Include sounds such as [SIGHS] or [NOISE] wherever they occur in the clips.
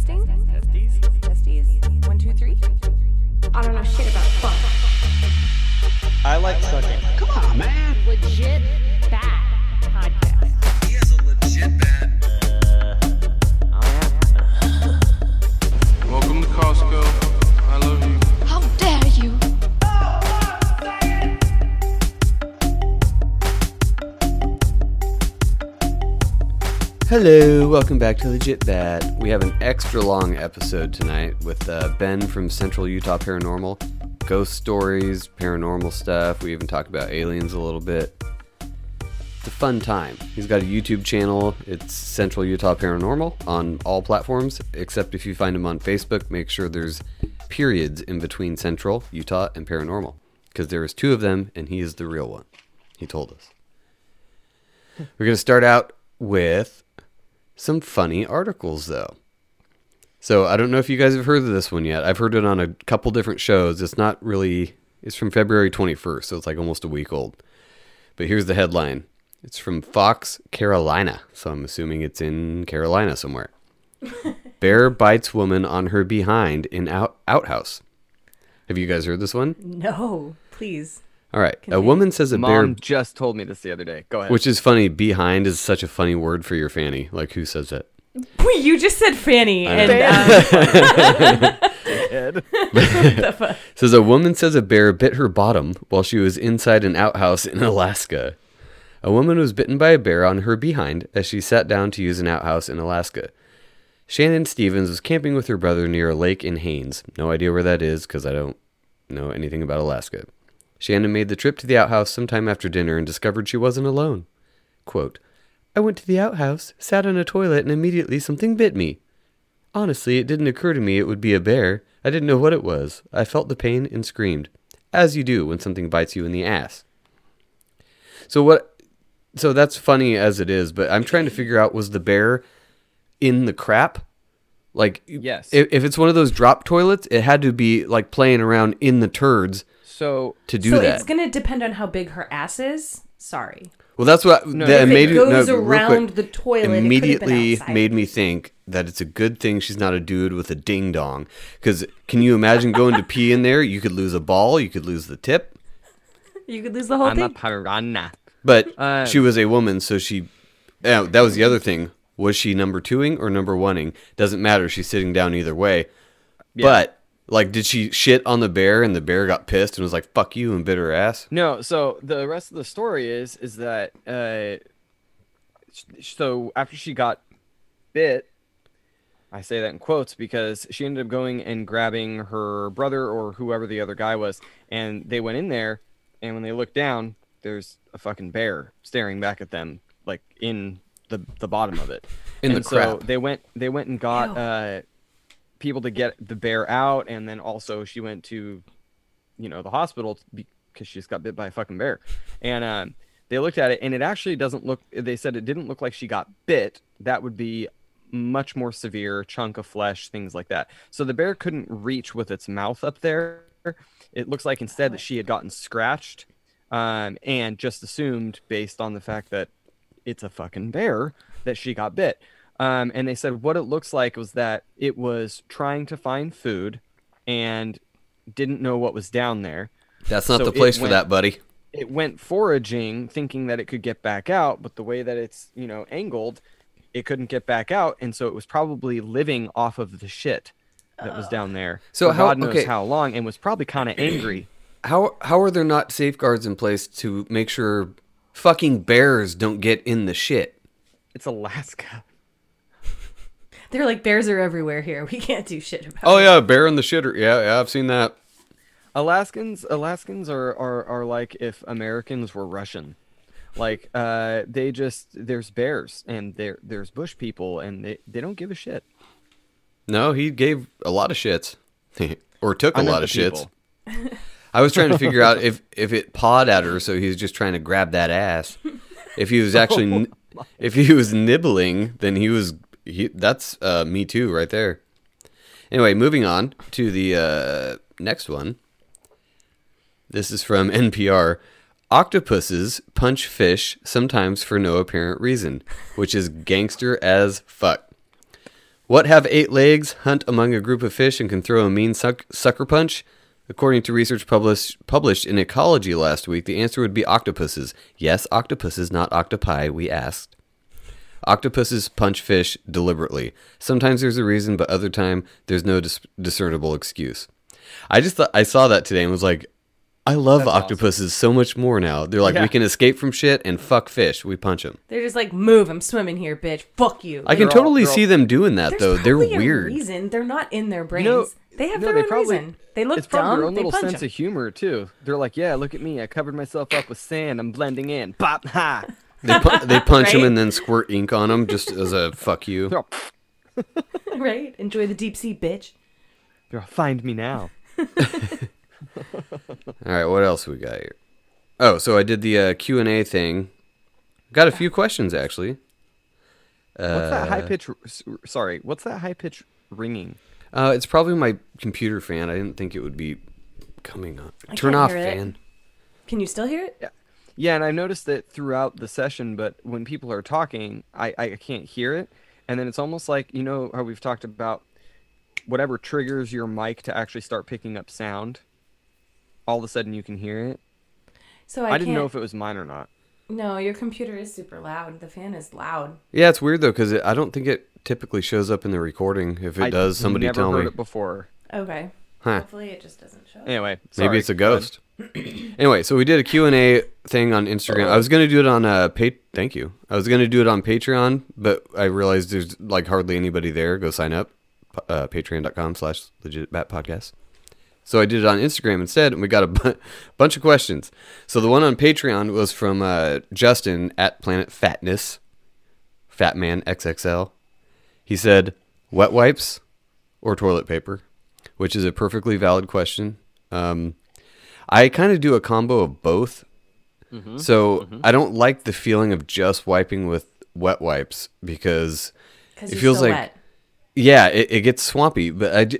Testing. Testing? Testes? Testes? One, two, three? I don't know shit about fuck. I like sucking. Come on, man. Legit Hello, welcome back to Legit Bad. We have an extra long episode tonight with uh, Ben from Central Utah Paranormal. Ghost stories, paranormal stuff. We even talk about aliens a little bit. It's a fun time. He's got a YouTube channel. It's Central Utah Paranormal on all platforms, except if you find him on Facebook, make sure there's periods in between Central, Utah, and Paranormal. Because there is two of them, and he is the real one. He told us. We're going to start out with some funny articles though. So I don't know if you guys have heard of this one yet. I've heard it on a couple different shows. It's not really it's from February 21st, so it's like almost a week old. But here's the headline. It's from Fox, Carolina. So I'm assuming it's in Carolina somewhere. [LAUGHS] Bear bites woman on her behind in out- outhouse. Have you guys heard this one? No, please. All right. A woman says a bear Mom just told me this the other day. Go ahead. which is funny. Behind is such a funny word for your fanny. Like who says it? Wait, you just said Fanny, and um, [LAUGHS] [LAUGHS] Says a woman says a bear bit her bottom while she was inside an outhouse in Alaska. A woman was bitten by a bear on her behind as she sat down to use an outhouse in Alaska. Shannon Stevens was camping with her brother near a lake in Haines. No idea where that is because I don't know anything about Alaska. Shannon made the trip to the outhouse sometime after dinner and discovered she wasn't alone. Quote, I went to the outhouse, sat on a toilet, and immediately something bit me. Honestly, it didn't occur to me it would be a bear. I didn't know what it was. I felt the pain and screamed, as you do when something bites you in the ass. So what so that's funny as it is, but I'm trying to figure out was the bear in the crap? Like Yes. if, if it's one of those drop toilets, it had to be like playing around in the turds so to do so that. it's gonna depend on how big her ass is. Sorry. Well, that's what No, that if made me- goes no, around quick, the toilet, it been Immediately made me think that it's a good thing she's not a dude with a ding dong. Because can you imagine going to pee in there? You could lose a ball, you could lose the tip. You could lose the whole thing. I'm a thing. piranha. But Uh, she was a woman, so she. Yeah, that was the other thing. Was she number twoing or number oneing? Doesn't matter. She's sitting down either way. But like, did she shit on the bear and the bear got pissed and was like "fuck you" and bit her ass? No, so the rest of the story is is that uh, so after she got bit, I say that in quotes because she ended up going and grabbing her brother or whoever the other guy was, and they went in there, and when they looked down, there's a fucking bear staring back at them, like in the the bottom of it. In the and so crap. they went they went and got Ew. uh, people to get the bear out, and then also she went to you know the hospital because she just got bit by a fucking bear. And um, they looked at it and it actually doesn't look they said it didn't look like she got bit. That would be much more severe chunk of flesh things like that. So the bear couldn't reach with its mouth up there. It looks like instead that she had gotten scratched um, and just assumed based on the fact that it's a fucking bear that she got bit um, and they said what it looks like was that it was trying to find food and didn't know what was down there. That's not So the place for went- that, buddy. It went foraging, thinking that it could get back out, but the way that it's you know angled, it couldn't get back out, and so it was probably living off of the shit that was down there. So for how- God knows okay. how long, and was probably kind of angry. [CLEARS THROAT] How how are there not safeguards in place to make sure fucking bears don't get in the shit? It's Alaska. They're like bears are everywhere here. [LAUGHS] We can't do shit about. Oh it. yeah, bear in the shitter. Yeah, yeah, I've seen that. Alaskans, Alaskans are, are are like if Americans were Russian. Like uh, they just there's bears and there there's bush people and they they don't give a shit. No, he gave a lot of shits, [LAUGHS] or took a I lot of shits. [LAUGHS] I was trying to figure out if if it pawed at her, so he was just trying to grab that ass. If he was actually, Oh if he was nibbling, then he was. He, that's uh, me too, right there. Anyway, moving on to the uh, next one. This is from [LAUGHS] NPR. Octopuses punch fish sometimes for no apparent reason, which is gangster as fuck. What have eight legs, hunt among a group of fish, and can throw a mean suck- sucker punch? According to research published published in Ecology last week, the answer would be octopuses. Yes, octopuses, not octopi, we asked. Octopuses punch fish deliberately. Sometimes there's a reason, but other time there's no dis- discernible excuse. I just thought I saw that today and was like, I love That's awesome. octopuses so much more now. They're like, Yeah. we can escape from shit and fuck fish. We punch them. They're just like, move, I'm swimming here, bitch. Fuck you. I can They're all- totally they're all- see them doing that There's though. They're probably a weird. reason. They're not in their brains. know- they have no, their they own probably- reason. They look it's probably dumb. their own little sense sense 'em. of humor too. They're like, yeah, look at me, I covered myself up with sand. I'm blending in. Pop ha. They, pu- they [LAUGHS] punch them Right? and then squirt ink on them just as a fuck you. They're all, [LAUGHS] right? Enjoy the deep sea, bitch. You're find me now. [LAUGHS] All right, what else we got here? Oh, so I did the uh, Q and A thing. Got a few questions actually. What's that high Uh, pitch? Sorry, what's that high pitch ringing? Uh, it's probably my computer fan. I didn't think it would be coming on. I Turn off hear it. fan. Can you still hear it? Yeah, and I've noticed it throughout the session, but when people are talking, I, I can't hear it. And then it's almost like, you know, how we've talked about whatever triggers your mic to actually start picking up sound, all of a sudden you can hear it. So I, I, didn't can't... know if it was mine or not. No, your computer is super loud. The fan is loud. Yeah, it's weird though because I don't think it typically shows up in the recording. If it I does, somebody never tell heard me. it before. Okay. Huh. Hopefully it just doesn't show. Anyway, Maybe it's a go ahead. ghost. Anyway, so we did a Q&A thing on Instagram. I was going to do it on uh pay thank you. I was going to do it on Patreon, but I realized there's like hardly anybody there. Go sign up. Uh, patreon.com slash legit bat podcast. So I did it on Instagram instead, and we got a bu- bunch of questions. So the one on Patreon was from uh, Justin at Planet Fatness, Fat Man XXL. He said, "Wet wipes or toilet paper," which is a perfectly valid question. Um, I kind of do a combo of both. Mm-hmm, so mm-hmm. I don't like the feeling of just wiping with wet wipes because Because It feels still like- wet. yeah, it, it gets swampy, but I, j-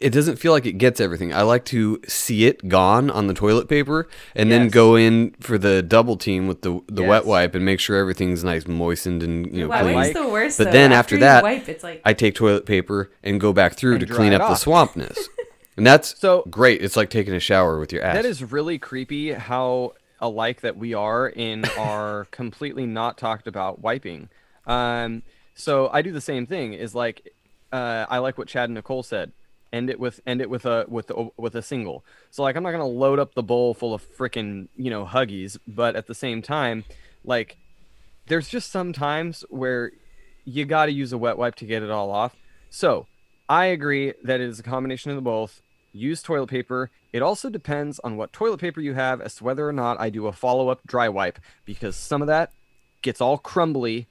it doesn't feel like it gets everything. I like to see it gone on the toilet paper and then go in for the double team with the the wet wipe and make sure everything's nice, moistened, and you know Wet clean. wipe's the worst. But though. then after you that, wipe, it's like I take toilet paper and go back through And to clean it up the off. swampness, [LAUGHS] and that's So- great. It's like taking a shower with your ass. That is really creepy how alike that we are in [LAUGHS] our completely not talked about wiping. Um, so I do the same thing. Is like uh, I like what Chad and Nicole said. End it with end it with a with a, with a single. So like I'm not gonna load up the bowl full of freaking you know huggies, but at the same time, like there's just some times where you got to use a wet wipe to get it all off. So I agree that it is a combination of the both. Use toilet paper. It also depends on what toilet paper you have as to whether or not I do a follow up dry wipe because some of that gets all crumbly.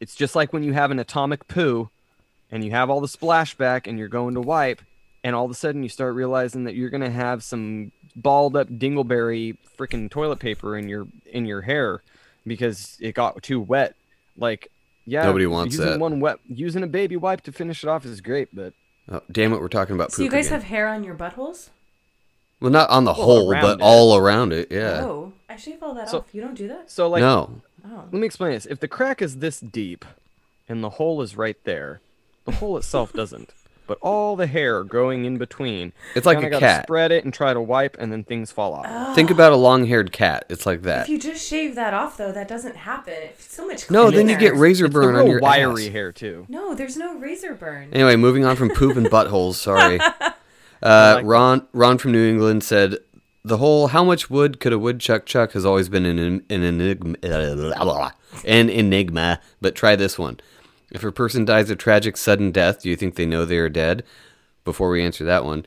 It's just like when you have an atomic poo and you have all the splashback and you're going to wipe and all of a sudden you start realizing that you're going to have some balled up dingleberry freaking toilet paper in your in your hair because it got too wet. Like yeah, Nobody wants using that. one wet using a baby wipe to finish it off is great, but Oh, damn it, we're talking about poop So you guys again. have hair on your buttholes? well, not on the Well, hole, but it. all around it. Yeah. Oh, I shave all that So- off. You don't do that? so like no. Oh. Let me explain this. If the crack is this deep and the hole is right there, the hole itself doesn't. But all the hair growing in between. It's like kinda a cat. Spread it and try to wipe, and then things fall off. Think about a long-haired cat. It's like that. If you just shave that off, though, that doesn't happen. It's so much No, then you get cleaner. razor It's the burn on your wiry ass. hair too. No, there's no razor burn. Anyway, moving on from poop and [LAUGHS] buttholes. Sorry. [LAUGHS] Uh, like Ron Ron from New England said the whole "how much wood could a woodchuck chuck" has always been an, an enigma. [LAUGHS] An enigma. But try this one: If a person dies a tragic sudden death, do you think they know they are dead? Before we answer that one,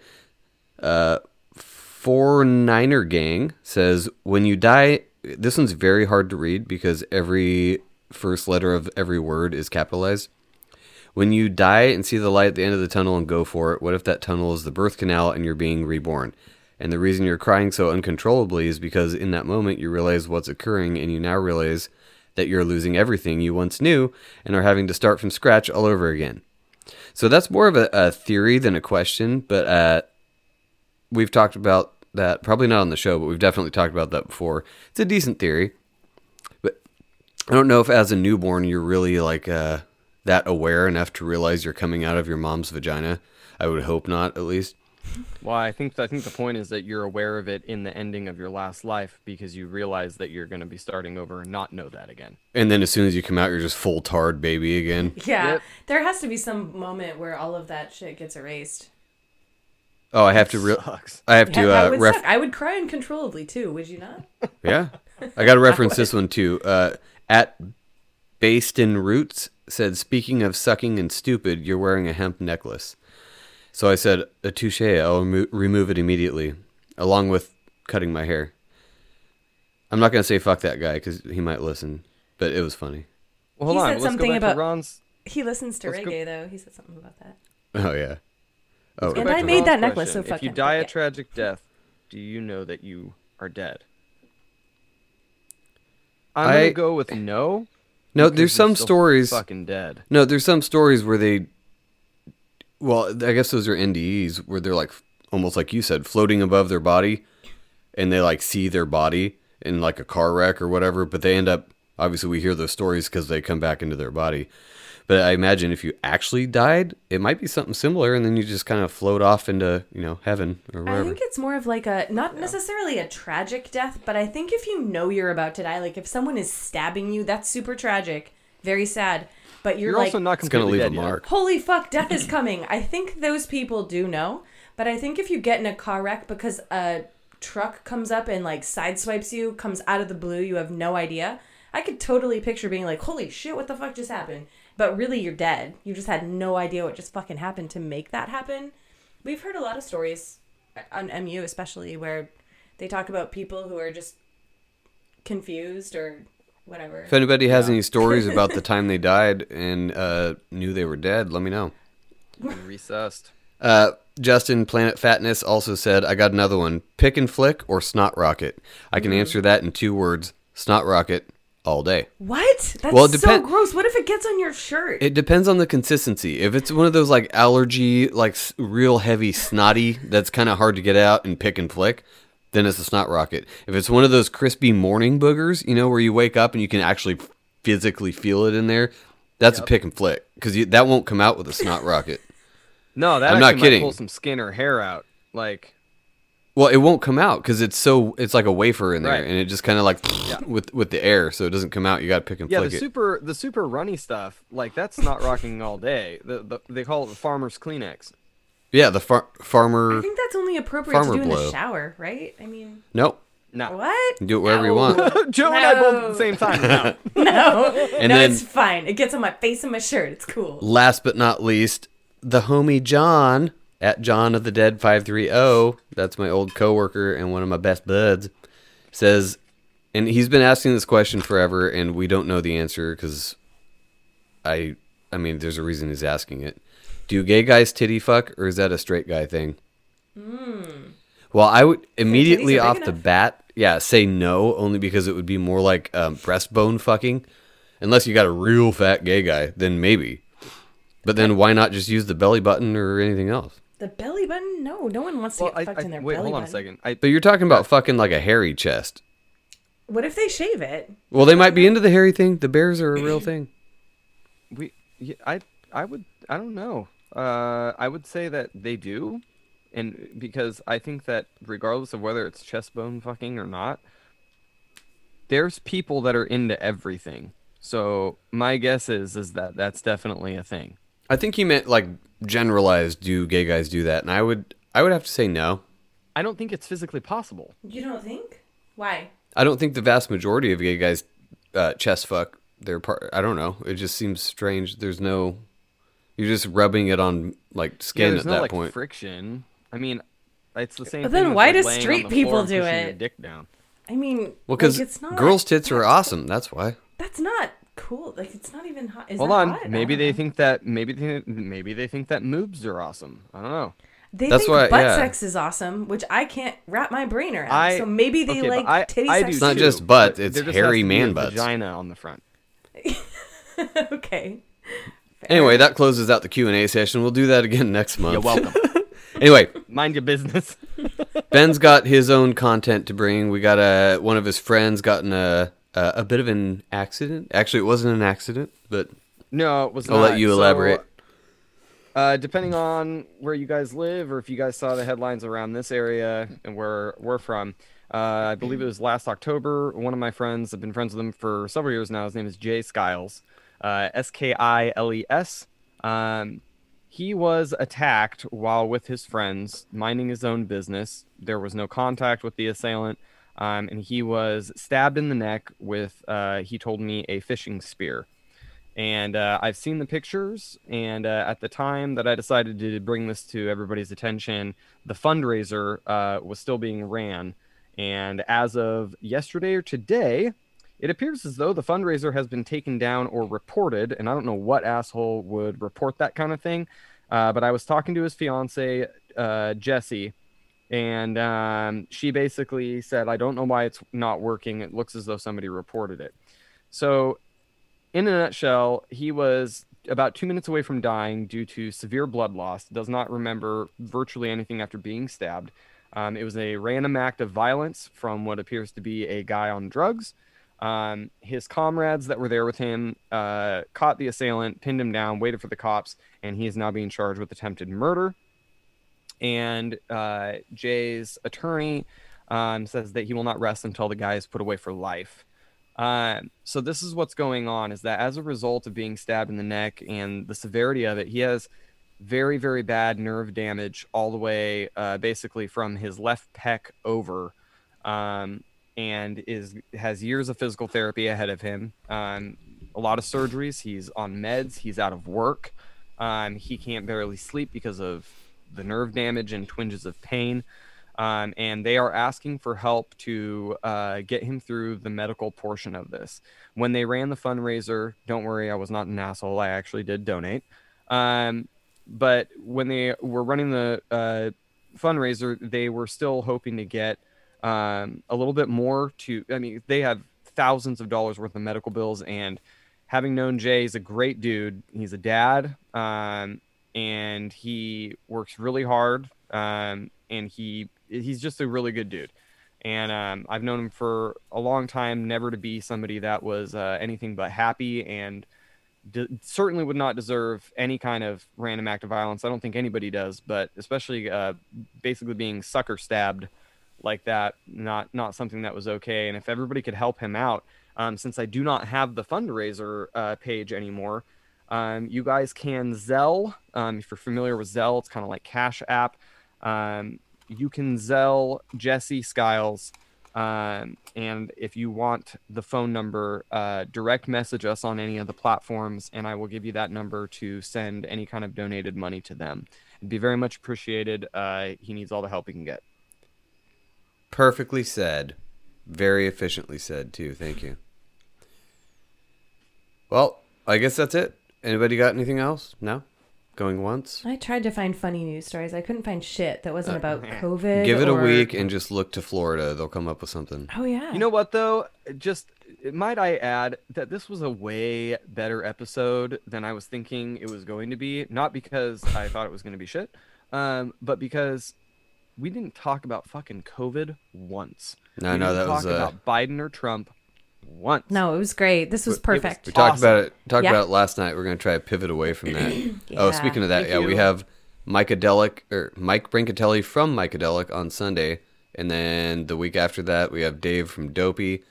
uh, Four Niner Gang says when you die this one's very hard to read because every first letter of every word is capitalized. When you die and see the light at the end of the tunnel and go for it, what if that tunnel is the birth canal and you're being reborn? And the reason you're crying so uncontrollably is because in that moment you realize what's occurring and you now realize that you're losing everything you once knew and are having to start from scratch all over again. So that's more of a, a theory than a question, but uh, we've talked about that probably not on the show, but we've definitely talked about that before. It's a decent theory, but I don't know if as a newborn you're really like uh, that aware enough to realize you're coming out of your mom's vagina. I would hope not, at least. Well, I think I think the point is that you're aware of it in the ending of your last life because you realize that you're going to be starting over and not know that again. And then as soon as you come out, you're just full tarred baby again. [LAUGHS] Yeah. Yep. There has to be some moment where all of that shit gets erased. Oh, I have to. Re- Sucks. I have Yeah, to. Uh, would ref- I would cry uncontrollably too, would you not? [LAUGHS] Yeah. I got to [LAUGHS] reference this one too. Uh, at Based in Roots said, speaking of sucking and stupid, you're wearing a hemp necklace. So I said, a touche, I'll remo- remove it immediately, along with cutting my hair. I'm not going to say fuck that guy because he might listen, but it was funny. Well, hold He on. said Let's something go back about- to Ron's. He listens to Let's go- reggae though. He said something about that. Oh, yeah. Oh, go And I made Ron's that necklace, so fuck If you him, die a yeah. tragic death, do you know that you are dead? I'm I- gonna go with no. no, there's some stories. Fucking dead. No, there's some stories where they. Well, I guess those are NDEs where they're like almost like you said, floating above their body, and they like see their body in like a car wreck or whatever. But they end up obviously we hear those stories because they come back into their body. But I imagine if you actually died, it might be something similar, and then you just kind of float off into you know heaven or whatever. I think it's more of like a not necessarily a tragic death, but I think if you know you're about to die, like if someone is stabbing you, that's super tragic, very sad. But you're, You're, like, also not it's gonna completely leave a dead yet. mark. holy fuck, death is [CLEARS THROAT] coming. I think those people do know, but I think if you get in a car wreck because a truck comes up and like sideswipes you, comes out of the blue, you have no idea. I could totally picture being like, holy shit, what the fuck just happened? But really, you're dead. You just had no idea what just fucking happened to make that happen. We've heard a lot of stories on MU, especially where they talk about people who are just confused or whatever. If anybody has any stories about the [LAUGHS] time they died and uh, knew they were dead, let me know. Recessed. Uh, Justin Planet Fatness also said, "I got another one: pick and flick or snot rocket." I Mm. can answer that in two words: snot rocket all day. What? That's Well, it so depend- gross. What if it gets on your shirt? It depends on the consistency. If it's one of those like allergy, like s- real heavy snotty, that's kind of hard to get out and pick and flick, then it's a snot rocket. If it's one of those crispy morning boogers, you know, where you wake up and you can actually physically feel it in there, that's a pick and flick because that won't come out with a snot [LAUGHS] rocket. No, that I'm not kidding. Pull some skin or hair out. Like Well, it won't come out because it's so it's like a wafer in there, Right. and it just kind of like [SNIFFS] with with the air, so it doesn't come out. You got to pick and yeah, flick the it. super the super runny stuff. Like that's not rocking all day. The, the they call it the farmer's Kleenex. Yeah, the far- farmer. I think that's only appropriate Farmer to do in blow. the shower, right? I mean, Nope, No, what? you do it wherever you want. [LAUGHS] Joe and I both at the same time. No. [LAUGHS] No, And no, then- it's fine. It gets on my face and my shirt. It's cool. Last but not least, the homie John at John of the Dead five three zero. That's my old coworker and one of my best buds. Says, and he's been asking this question forever, and we don't know the answer because I, I mean, there's a reason he's asking it. Do gay guys titty fuck, or is that a straight guy thing? Well, I would immediately off big the enough? bat, yeah, say no, only because it would be more like um, breastbone fucking. Unless you got a real fat gay guy, then maybe. But then why not just use the belly button or anything else? The belly button? No, no one wants to Well, get I, fucked I, in their wait, belly hold on a second. I, But you're talking about fucking like a hairy chest. What if they shave it? Well, they might be into the hairy thing. The bears are a real thing. [CLEARS THROAT] we, yeah, I, I would, I don't know. Uh, I would say that they do, and because I think that regardless of whether it's chest bone fucking or not, there's people that are into everything. So my guess is is that that's definitely a thing. I think you meant like generalized. Do gay guys do that? And I would, I would have to say no. I don't think it's physically possible. You don't think? Why? I don't think the vast majority of gay guys uh, chest fuck their part. I don't know. It just seems strange. There's no. You're just rubbing it on like skin there's at no that like point. friction. I mean, it's the same. But thing then as, why like, do street people do pushing your it? Dick down. I mean, Well, because like, it's not girls' tits are awesome. That's why. That's not cool. Like it's not even hot. Is Hold that on. hot? Maybe they know. think that maybe they, maybe they think that moobs are awesome. I don't know. they That's think why- butt yeah. sex is awesome, which I can't wrap my brain around. I- so maybe they okay, but like I- titty I sex. do It's not too, just butt, but it's just hairy has to be man a butts. Vagina on the front. [LAUGHS] okay. Anyway, that closes out the Q and A session. We'll do that again next month. You're welcome. [LAUGHS] anyway, Mind your business. [LAUGHS] Ben's got his own content to bring. We got a one of his friends gotten a a, a bit of an accident. Actually, it wasn't an accident, but No, it was I'll not. let you So, elaborate. Uh, depending on where you guys live, or if you guys saw the headlines around this area and where we're from, uh, I believe it was last October. One of my friends, I've been friends with him for several years now. His name is Jay Skiles, S K I L E S. Um, he was attacked while with his friends, minding his own business. There was no contact with the assailant, um, and he was stabbed in the neck with, uh, he told me, a fishing spear and uh, I've seen the pictures. And uh, at the time that I decided to bring this to everybody's attention, the fundraiser uh, was still being ran. And as of yesterday or today, it appears as though the fundraiser has been taken down or reported. And I don't know what asshole would report that kind of thing. Uh, but I was talking to his fiance, uh, Jesse, and um, she basically said, I don't know why it's not working. It looks as though somebody reported it. So in a nutshell, he was about two minutes away from dying due to severe blood loss. Does not remember virtually anything after being stabbed. Um, it was a random act of violence from what appears to be a guy on drugs. Um, his comrades that were there with him uh, caught the assailant, pinned him down, waited for the cops, and he is now being charged with attempted murder. And uh, Jay's attorney um, says that he will not rest until the guy is put away for life. Um, so this is what's going on: is that as a result of being stabbed in the neck and the severity of it, he has very, very bad nerve damage all the way, uh, basically from his left pec over, um, and is has years of physical therapy ahead of him. Um, a lot of surgeries. He's on meds. He's out of work. Um, he can't barely sleep because of the nerve damage and twinges of pain um, and they are asking for help to uh, get him through the medical portion of this. When they ran the fundraiser, don't worry, I was not an asshole. I actually did donate. Um, but when they were running the uh, fundraiser, they were still hoping to get um, a little bit more to. I mean, they have thousands of dollars worth of medical bills, and having known Jay, he's a great dude. He's a dad, um, and he works really hard. Um, and he he's just a really good dude. And um, I've known him for a long time, never to be somebody that was uh, anything but happy and d- certainly would not deserve any kind of random act of violence. I don't think anybody does, but especially uh, basically being sucker stabbed like that, not not something that was okay. And if everybody could help him out, um, since I do not have the fundraiser uh, page anymore, um, you guys can Zelle. Um, if you're familiar with Zelle, it's kind of like Cash App. Um, you can Zelle Jesse Skiles. Um, and if you want the phone number, uh, direct message us on any of the platforms, and I will give you that number to send any kind of donated money to them. It'd be very much appreciated. Uh, he needs all the help he can get. Perfectly said, very efficiently said too. Thank you. Well, I guess that's it. Anybody got anything else? No. Going once. I tried to find funny news stories. I couldn't find shit that wasn't Uh, about [LAUGHS] COVID. Give it a week and just look to Florida. They'll come up with something. Oh yeah. You know what though? Just might I add that this was a way better episode than I was thinking it was going to be. Not because I thought it was going to be shit, um, but because we didn't talk about fucking COVID once. No, we no, didn't that talk was, uh, about Biden or Trump once. No, it was great. This was It was- perfect. We talked Awesome. about it. Talked Yeah. about it last night. We're gonna try to pivot away from that. [CLEARS THROAT] Oh, speaking of that, Thank yeah, we have Mike Adelic or Mike Brinkatelli from Mike Adelic on Sunday, and then the week after that we have Dave from Dopey,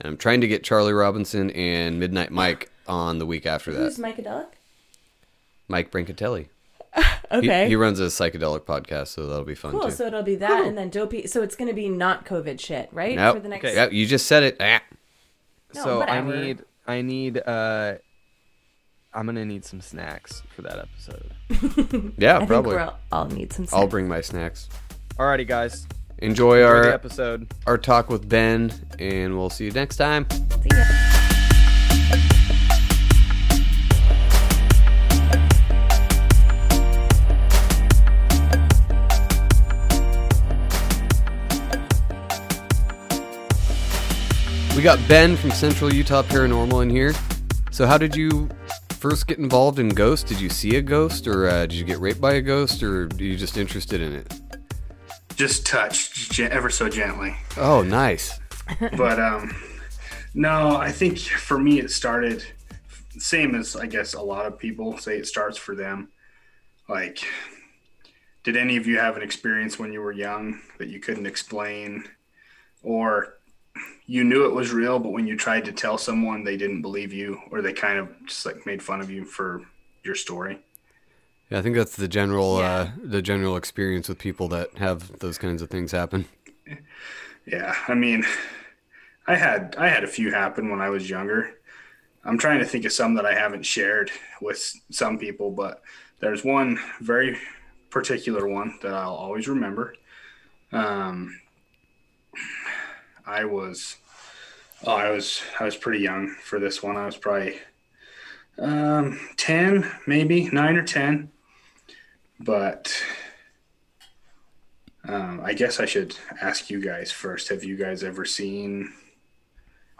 and I'm trying to get Charlie Robinson and Midnight Mike on the week after that. Who's that. Micadelic? Mike Brinkatelli. [LAUGHS] He- Okay. He, runs a psychedelic podcast, so that'll be fun cool. too. So it'll be that, and then dopey. So it's gonna be not COVID shit, right? Nope. For the next. Okay. Yep, you just said it. Ah. No, so I need I need uh I'm gonna need some snacks for that episode. Yeah, [LAUGHS] I think probably. we'll all need some. I'll bring my snacks. Alrighty guys. Enjoy Enjoy our episode. our talk with Ben, and we'll see you next time. See ya. We got Ben from Central Utah Paranormal in here. So, how did you first get involved in ghosts? Did you see a ghost, or uh, did you get raped by a ghost, or are you just interested in it? Just touched ever so gently. Oh, nice. but um no i think for me it started same as i guess a lot of people say it starts for them like did any of you have an experience when you were young that you couldn't explain or you knew it was real but when you tried to tell someone they didn't believe you or they kind of just like made fun of you for your story Yeah, I think that's the general uh, the general experience with people that have those kinds of things happen. Yeah, I mean, I had I had a few happen when I was younger. I'm trying to think of some that I haven't shared with some people, but there's one very particular one that I'll always remember. Um, I was, oh, I was I was pretty young for this one. I was probably um, ten, maybe nine or ten, but um, I guess I should ask you guys first. Have you guys ever seen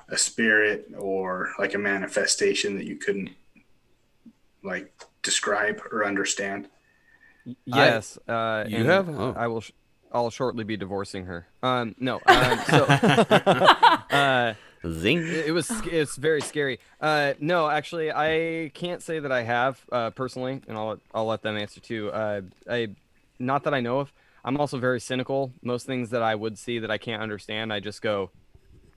a spirit or like a manifestation that you couldn't like describe or understand? Yes. uh, You have? Oh. I will. Sh- I'll shortly be divorcing her. Um, no. Um, so, [LAUGHS] uh, Zing. it it was it's very scary. Uh, no, actually, I can't say that I have uh, personally, and I'll I'll let them answer too. Uh, I not that I know of. I'm also very cynical. Most things that I would see that I can't understand, I just go,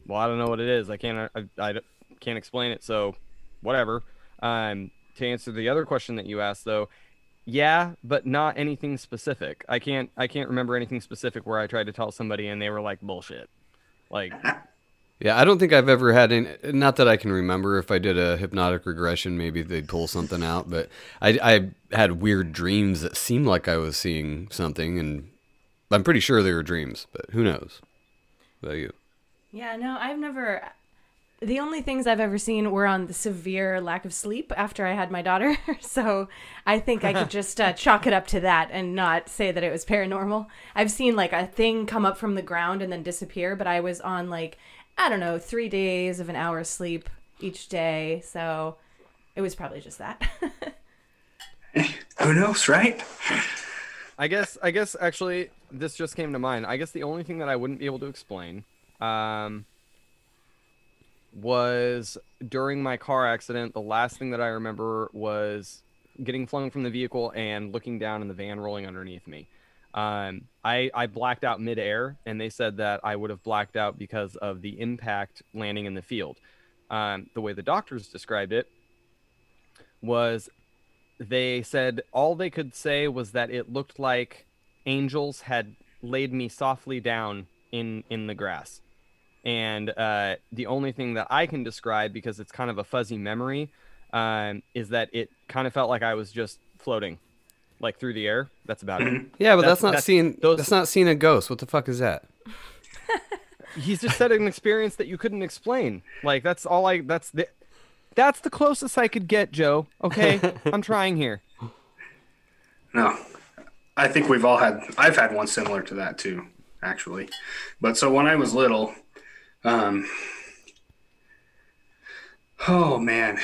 well, I don't know what it is. I can't I, I can't explain it. So, whatever. Um, to answer the other question that you asked, though, yeah, but not anything specific. I can't I can't remember anything specific where I tried to tell somebody and they were like bullshit. Like [LAUGHS] Yeah, I don't think I've ever had any. Not that I can remember. If I did a hypnotic regression, maybe they'd pull something out. But I, I had weird dreams that seemed like I was seeing something, and I'm pretty sure they were dreams. But who knows? What about you? Yeah, no, I've never. The only things I've ever seen were on the severe lack of sleep after I had my daughter. [LAUGHS] so I think I could just uh, chalk it up to that and not say that it was paranormal. I've seen like a thing come up from the ground and then disappear, but I was on like, I don't know, three days of an hour's sleep each day. So it was probably just that. [LAUGHS] Who knows, right? I guess I guess actually this just came to mind. I guess the only thing that I wouldn't be able to explain um, was during my car accident. The last thing that I remember was getting flung from the vehicle and looking down and the van rolling underneath me. Um, I I blacked out midair, and they said that I would have blacked out because of the impact landing in the field. Um, the way the doctors described it was they said all they could say was that it looked like angels had laid me softly down in in the grass and uh, the only thing that i can describe because it's kind of a fuzzy memory um, is that it kind of felt like i was just floating like through the air that's about it Yeah, but That's- that's, not that's- seeing. those- That's not seeing a ghost. What the fuck is that? [LAUGHS] he's just said an experience that you couldn't explain like that's all i that's the that's the closest i could get joe okay [LAUGHS] i'm trying here No, I think we've all had. I've had one similar to that too, actually. But so when I was little, um, oh man.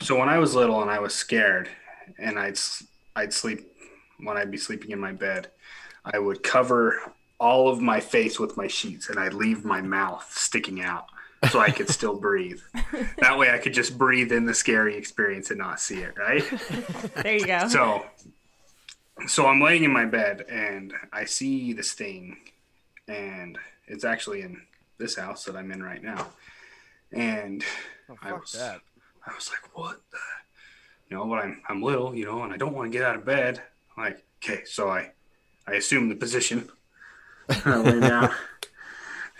So when I was little and I was scared, and I'd I'd sleep when I'd be sleeping in my bed, I would cover all of my face with my sheets, and I'd leave my mouth sticking out so I could still breathe. [LAUGHS] That way, I could just breathe in the scary experience and not see it. Right. [LAUGHS] there you go. So, so I'm laying in my bed and I see this thing, and it's actually in this house that I'm in right now. And oh, I was, that. I was like, what the, you know, but I'm, I'm little, you know, and I don't want to get out of bed. I'm like, okay, so I, I assume the position. I lay [LAUGHS] down,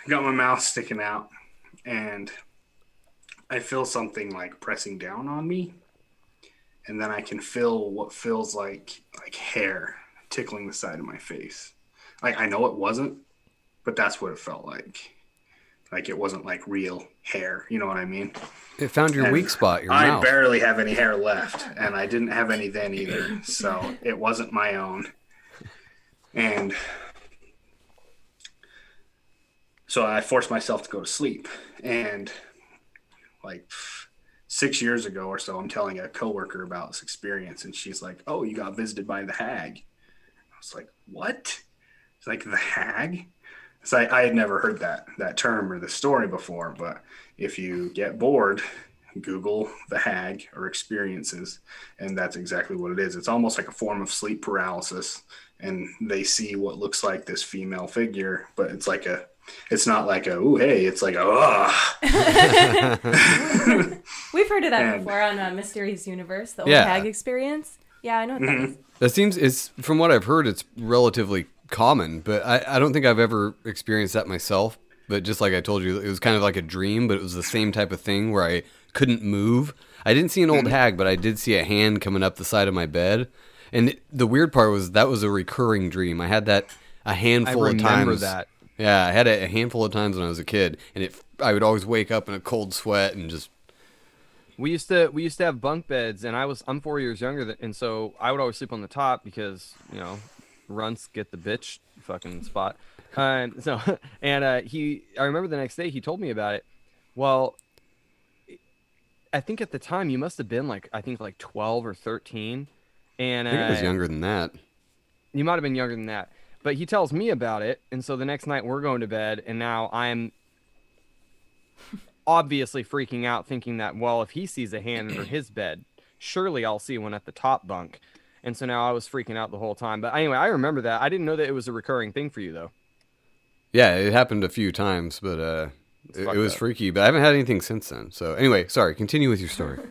got my mouth sticking out, and I feel something like pressing down on me and then I can feel what feels like like hair tickling the side of my face. Like I know it wasn't, but that's what it felt like. Like it wasn't like real hair. You know what I mean? It found your And weak spot, your I mouth. barely have any hair left, and I didn't have any then either. So it wasn't my own. And so I forced myself to go to sleep. And like six years ago or so, I'm telling a coworker about this experience, and she's like, "Oh, you got visited by the hag." I was like, "What?" It's like the hag. So I, I had never heard that that term or the story before, but if you get bored, Google the hag or experiences, and that's exactly what it is. It's almost like a form of sleep paralysis, and they see what looks like this female figure, but it's like a, it's not like a, ooh, hey, it's like a, ah. [LAUGHS] We've heard of that And- before on uh, Mysterious Universe, the old Yeah. hag experience. Yeah, I know what that Mm-hmm. is. That seems it's from what I've heard, it's relatively common, but I, I don't think I've ever experienced that myself. But just like I told you, it was kind of like a dream, but it was the same type of thing where I couldn't move. I didn't see an Mm-hmm. old hag, but I did see a hand coming up the side of my bed. And the weird part was that was a recurring dream. I had that a handful of remember times. that. Yeah, I had it a handful of times when I was a kid, and it I would always wake up in a cold sweat and just We used to we used to have bunk beds, and I was I'm four years younger, than, and so I would always sleep on the top because you know, runts get the bitch fucking spot. Um, so [LAUGHS] and uh, he I remember the next day he told me about it. Well, I think at the time you must have been like I think like twelve or thirteen, and I think I was uh, younger than that. You might have been younger than that. But he tells me about it, and so the next night we're going to bed, and now I'm [LAUGHS] obviously freaking out, thinking that, well, if he sees a hand under his bed, surely I'll see one at the top bunk. And so now I was freaking out the whole time. But anyway, I remember that. I didn't know that it was a recurring thing for you, though. Yeah, it happened a few times, but uh, it, it was up. freaky. But I haven't had anything since then. So anyway, sorry. Continue with your story. [LAUGHS]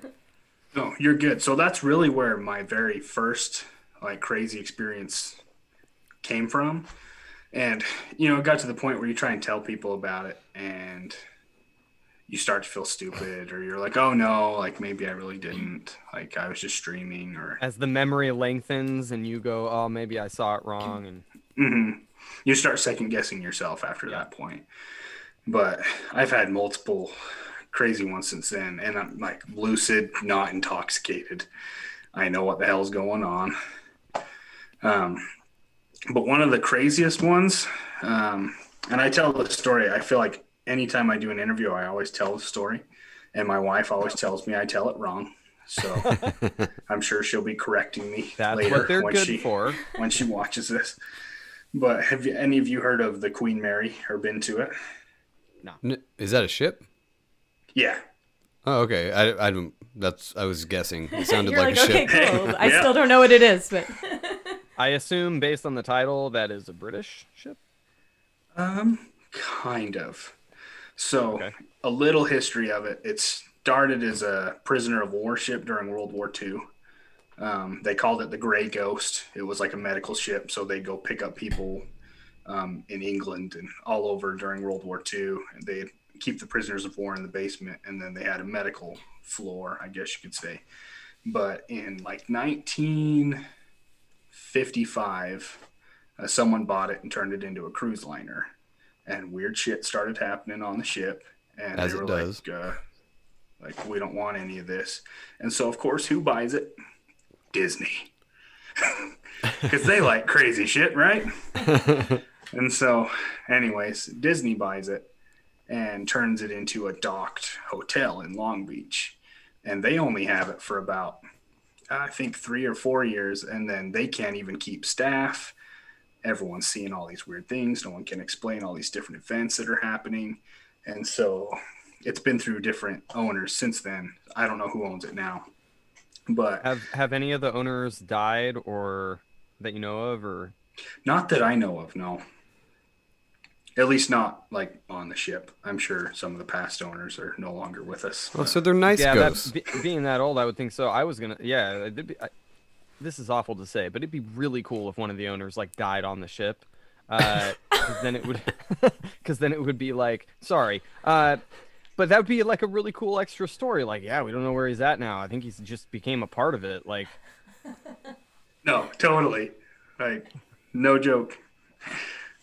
No, you're good. So that's really where my very first like crazy experience came from. And you know, it got to the point where you try and tell people about it and you start to feel stupid or you're like, "Oh no, like maybe I really didn't. Like I was just streaming or As the memory lengthens and you go, oh, maybe I saw it wrong. And hmm You start second guessing yourself after that point. But I've had multiple crazy ones since then, and I'm like lucid, not intoxicated. I know what the hell's going on. Um, but one of the craziest ones, um, and I tell the story. I feel like anytime I do an interview, I always tell the story, and my wife always tells me I tell it wrong. So [LAUGHS] I'm sure she'll be correcting me that's later what they're when good she for. [LAUGHS] when she watches this. But have you, any of you heard of the Queen Mary or been to it? N- Is that a ship? Yeah. Oh, okay. I, I don't. That's. I was guessing. It sounded You're like, like, a okay, ship. cool. [LAUGHS] I Yeah. still don't know what it is, but I assume, based on the title, that is a British ship. Um, kind of. So, Okay. a little history of it. It started as a prisoner of war ship during World War II. Um, they called it the Grey Ghost. It was like a medical ship, so they'd go pick up people um, in England and all over during World War II. And they'd keep the prisoners of war in the basement, and then they had a medical floor, I guess you could say. But in like 1955, uh, someone bought it and turned it into a cruise liner and weird shit started happening on the ship and As they it were like uh, like we don't want any of this. And so of course who buys it? Disney. [LAUGHS] Because they like crazy shit right? [LAUGHS] And so anyways disney buys it and turns it into a docked hotel in long beach. And they only have it for about i think three or four years. And then they can't even keep staff everyone's seeing all these weird things. No one can explain all these different events that are happening. And so it's been through different owners since then. I don't know who owns it now. But Have Have any of the owners died, or that you know of, or not that I know of, no. At least not like on the ship. I'm sure some of the past owners are no longer with us. Oh, so they're nice yeah, ghosts. that, be, being that old, I would think so. I was gonna, yeah. it'd be- I, this is awful to say, but it'd be really cool if one of the owners like died on the ship. Uh, then it would, [LAUGHS] because then it would be like, sorry, uh, but that would be like a really cool extra story. Like, yeah, we don't know where he's at now. I think he's just became a part of it. Like, [LAUGHS] No, totally. Like, no joke.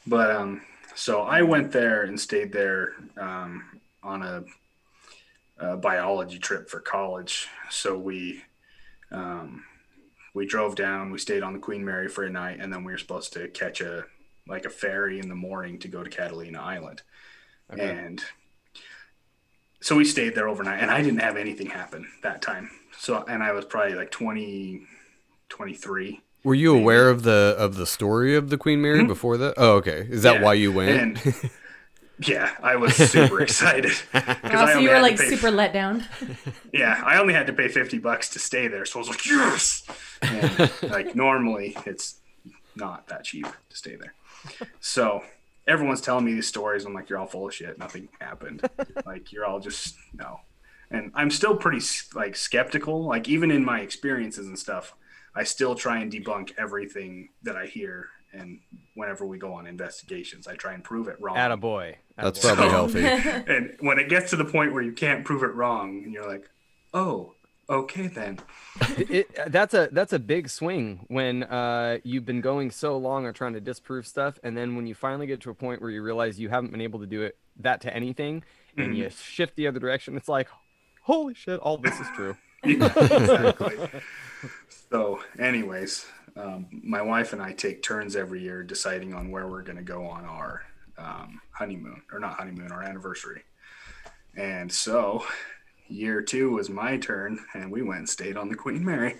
But um, so I went there and stayed there um, on a, a biology trip for college. So we um, we drove down. We stayed on the Queen Mary for a night, and then we were supposed to catch a like a ferry in the morning to go to Catalina Island. And so we stayed there overnight, and I didn't have anything happen that time. So and I was probably like 20, 23. Were you aware of the of the story of the Queen Mary before that? Oh, okay. Is that Mm-hmm. Yeah. why you went? And [LAUGHS] yeah, I was super [LAUGHS] excited. [LAUGHS] Oh, I Oh, so only you were like pay- super let down. [LAUGHS] Yeah, I only had to pay fifty bucks to stay there, so I was like, yes. And, like normally, it's not that cheap to stay there. So everyone's telling me these stories. I'm like, you're all full of shit. Nothing happened. like you're all just no. And I'm still pretty like skeptical. Like even in my experiences and stuff, I still try and debunk everything that I hear. And whenever we go on investigations, I try and prove it wrong. Attaboy. That's Attaboy. probably [LAUGHS] healthy. and when it gets to the point where you can't prove it wrong, and you're like, oh, okay then. it, that's a that's a big swing when uh, you've been going so long or trying to disprove stuff, and then when you finally get to a point where you realize you haven't been able to do it that to anything, and you shift the other direction, it's like, holy shit, all this is true. [LAUGHS] [LAUGHS] exactly. so, anyways, um, my wife and I take turns every year deciding on where we're going to go on our um, honeymoon, or not honeymoon, our anniversary. And so, year two was my turn, and we went and stayed on the Queen Mary.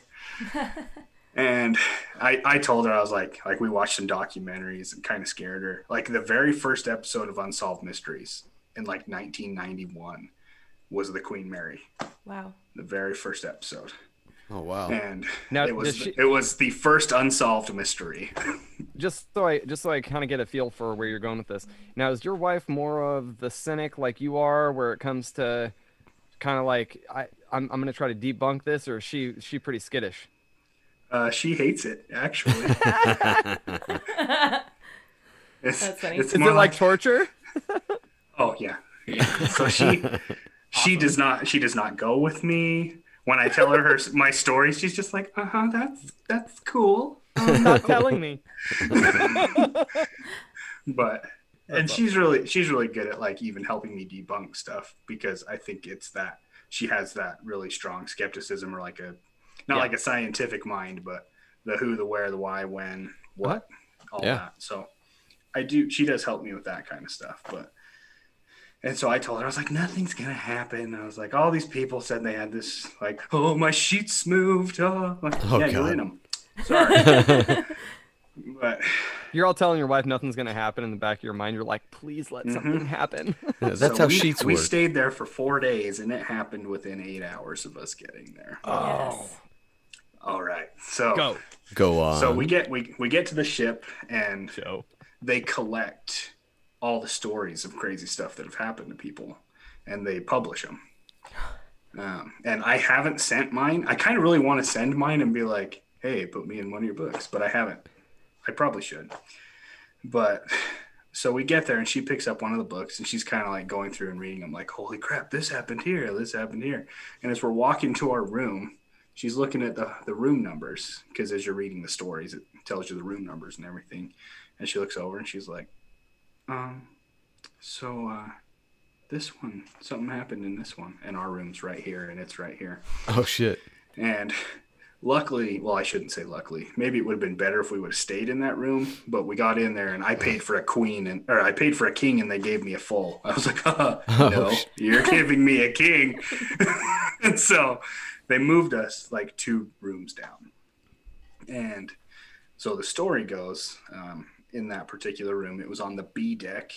[LAUGHS] and I, I told her I was like, like we watched some documentaries and kind of scared her. Like the very first episode of Unsolved Mysteries in like 1991 was the Queen Mary Wow. the very first episode, Oh wow. and Now, it was she- it was the first unsolved mystery. [LAUGHS] just so I just so I kind of get a feel for where you're going with this. Now, is your wife more of the cynic like you are, where it comes to kind of like I I'm, I'm gonna try to debunk this, or is she she pretty skittish? Uh, she hates it actually. [LAUGHS] [LAUGHS] it's, That's funny. It's Is more it like torture? oh yeah, yeah. So she she does not she does not go with me when I tell her her my story. She's just like, uh huh, that's that's cool. Not [LAUGHS] telling me. [LAUGHS] but and she's really she's really good at like even helping me debunk stuff because I think it's that she has that really strong skepticism or like a not Yeah. like a scientific mind, but the who, the where, the why, when, what, all Yeah. that. So I do she does help me with that kind of stuff, but and so I told her I was like nothing's gonna happen. I was like all these people said they had this like oh my sheets moved. Oh, I'm like, Oh, yeah, you're in them. Sorry, [LAUGHS] but You're all telling your wife nothing's gonna happen in the back of your mind. You're like, please let mm-hmm. something happen. Yeah, that's So how we, sheets we work. We stayed there for four days, and it happened within eight hours of us getting there. Oh. Yes. All right, so Go. Go on. so we get we we get to the ship, and Show. they collect all the stories of crazy stuff that have happened to people, and they publish them. Um, and I haven't sent mine. I kind of really want to send mine and be like, "Hey, put me in one of your books," but I haven't. I probably should. But so we get there, and she picks up one of the books, and she's kind of like going through and reading them, like, "Holy crap, this happened here, this happened here." And as we're walking to our room, she's looking at the the room numbers because as you're reading the stories, it tells you the room numbers and everything. And she looks over and she's like, "Um, so uh, this one, something happened in this one, and our room's right here, and it's right here." oh shit. And luckily, well, I shouldn't say luckily. Maybe it would have been better if we would have stayed in that room. But we got in there, and I paid for a queen, and or I paid for a king, and they gave me a full. I was like, [LAUGHS] [LAUGHS] oh, no, you're giving me a king. [LAUGHS] and so they moved us like two rooms down. And so the story goes, um, in that particular room, it was on the B deck,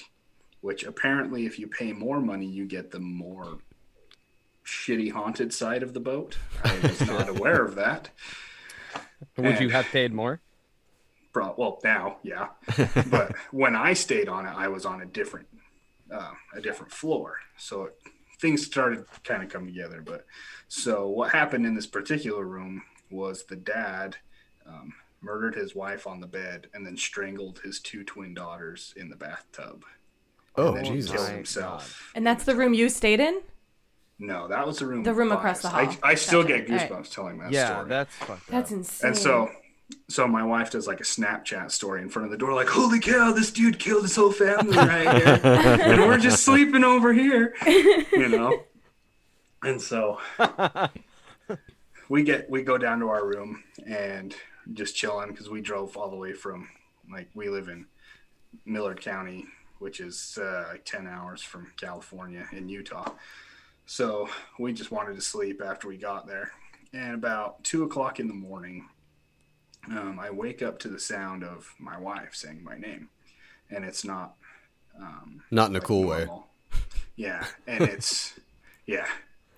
which apparently, if you pay more money, you get the more shitty haunted side of the boat. I was not [LAUGHS] aware of that. Would you have paid more? Well, now, yeah. [LAUGHS] but when I stayed on it, I was on a different, uh, a different floor. So things started kind of come together. But so what happened in this particular room was the dad um, murdered his wife on the bed and then strangled his two twin daughters in the bathtub. Oh and then Jesus. killed My himself. And that's the room you stayed in? No, that was the room. The room by across us. the I, hall. I still get All right. goosebumps telling that yeah, story. that's fucked That's up. insane. and so so my wife does like a Snapchat story in front of the door, like, "Holy cow, this dude killed his whole family right here, [LAUGHS] and we're just sleeping over here," [LAUGHS] you know. And so [LAUGHS] we get we go down to our room and just chilling because we drove all the way from like we live in Millard County, which is uh, like ten hours from California in Utah. So we just wanted to sleep after we got there. And about two o'clock in the morning, um, I wake up to the sound of my wife saying my name, and it's not um, Not in a like cool way. Yeah, and it's [LAUGHS] yeah,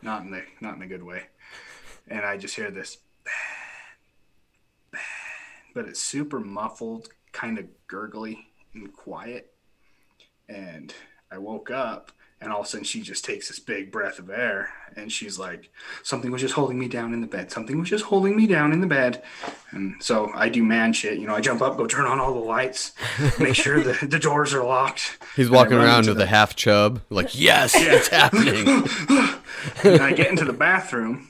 not in the not in a good way. And I just hear this, but it's super muffled, kind of gurgly and quiet. And I woke up, and all of a sudden she just takes this big breath of air, and she's like, "Something was just holding me down in the bed. Something was just holding me down in the bed." And so I do man shit, you know. I jump up, go turn on all the lights, make sure the, the doors are locked. He's walking around with a half chub, like, yes, it's happening. [LAUGHS] and I get into the bathroom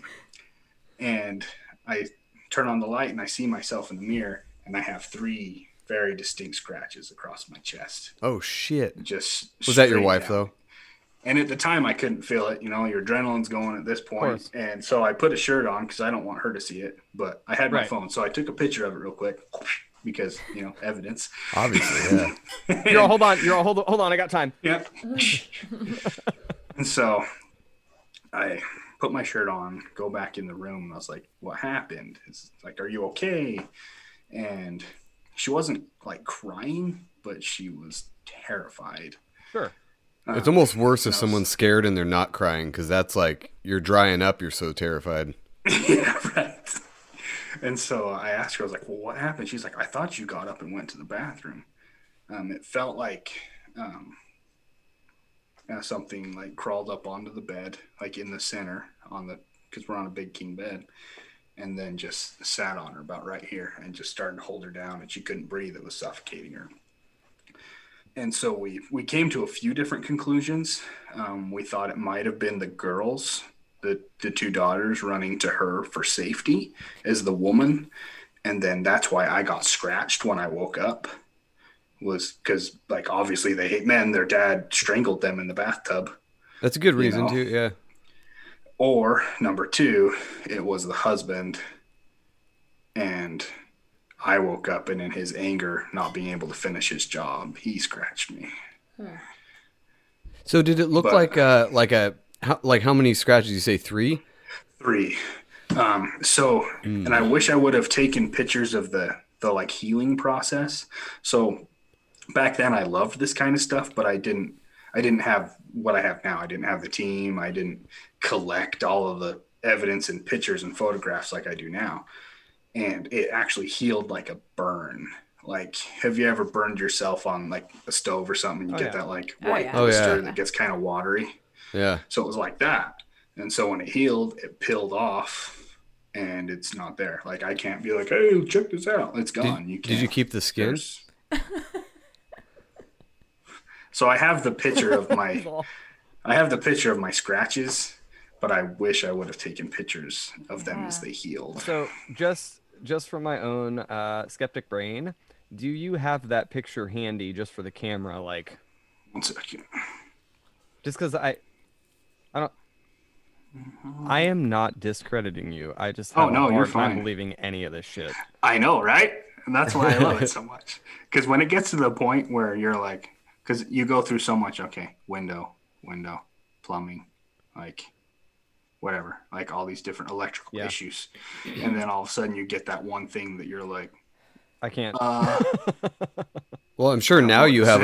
and I turn on the light and I see myself in the mirror and I have three very distinct scratches across my chest. Oh shit! Just Was that your wife down. though? And at the time I couldn't feel it, you know, your adrenaline's going at this point. And so I put a shirt on because I don't want her to see it, but I had my Right. phone. So I took a picture of it real quick because, you know, evidence. Obviously, yeah. [LAUGHS] You're all, hold on. You're all, hold on. Hold on. I got time. Yep. [LAUGHS] and so I put my shirt on, go back in the room, and I was like, "What happened?" It's like, "Are you okay?" And she wasn't like crying, but she was terrified. Sure. It's almost worse if no. someone's scared and they're not crying, because that's like you're drying up. You're so terrified. [LAUGHS] yeah, right. And so I asked her, I was like, "Well, what happened?" She's like, "I thought you got up and went to the bathroom." Um, it felt like um, uh, something like crawled up onto the bed, like in the center on the because we're on a big king bed, and then just sat on her about right here and just started to hold her down, and she couldn't breathe. It was suffocating her. And so we we came to a few different conclusions. Um, we thought it might have been the girls the the two daughters running to her for safety as the woman and then that's why i got scratched when i woke up was because like obviously they hate men their dad strangled them in the bathtub That's a good reason know. too. Yeah. or number two it was the husband and i woke up and in his anger not being able to finish his job he scratched me So did it look But- like uh like a how, like how many scratches? You say three? Three. Um, so, and I wish I would have taken pictures of the the like healing process. So back then, I loved this kind of stuff, but I didn't. I didn't have what I have now. I didn't have the team. I didn't collect all of the evidence and pictures and photographs like I do now. And it actually healed like a burn. Like, have you ever burned yourself on like a stove or something? And you Oh, get yeah. that like Oh, white yeah. Oh, blister yeah. that gets kind of watery. Yeah. So it was like that. And so when it healed, it peeled off and it's not there. Like I can't be like, hey, check this out. It's gone. you can't. Did you keep the skin? [LAUGHS] There's- so I have the picture of my [LAUGHS] I have the picture of my scratches, but I wish I would have taken pictures of them as they healed. So just just from my own uh, skeptic brain, do you have that picture handy just for the camera? Like, One second. just because I, I don't. I am not discrediting you. I just Oh, no, a you're hard time fine. believing any of this shit. I know, right? And that's why I love it so [LAUGHS] much. Because when it gets to the point where you're like, because you go through so much, okay, window, window, plumbing, like whatever, like all these different electrical Yeah. issues. And then all of a sudden you get that one thing that you're like, I can't. uh, [LAUGHS] Well, I'm sure now what you this have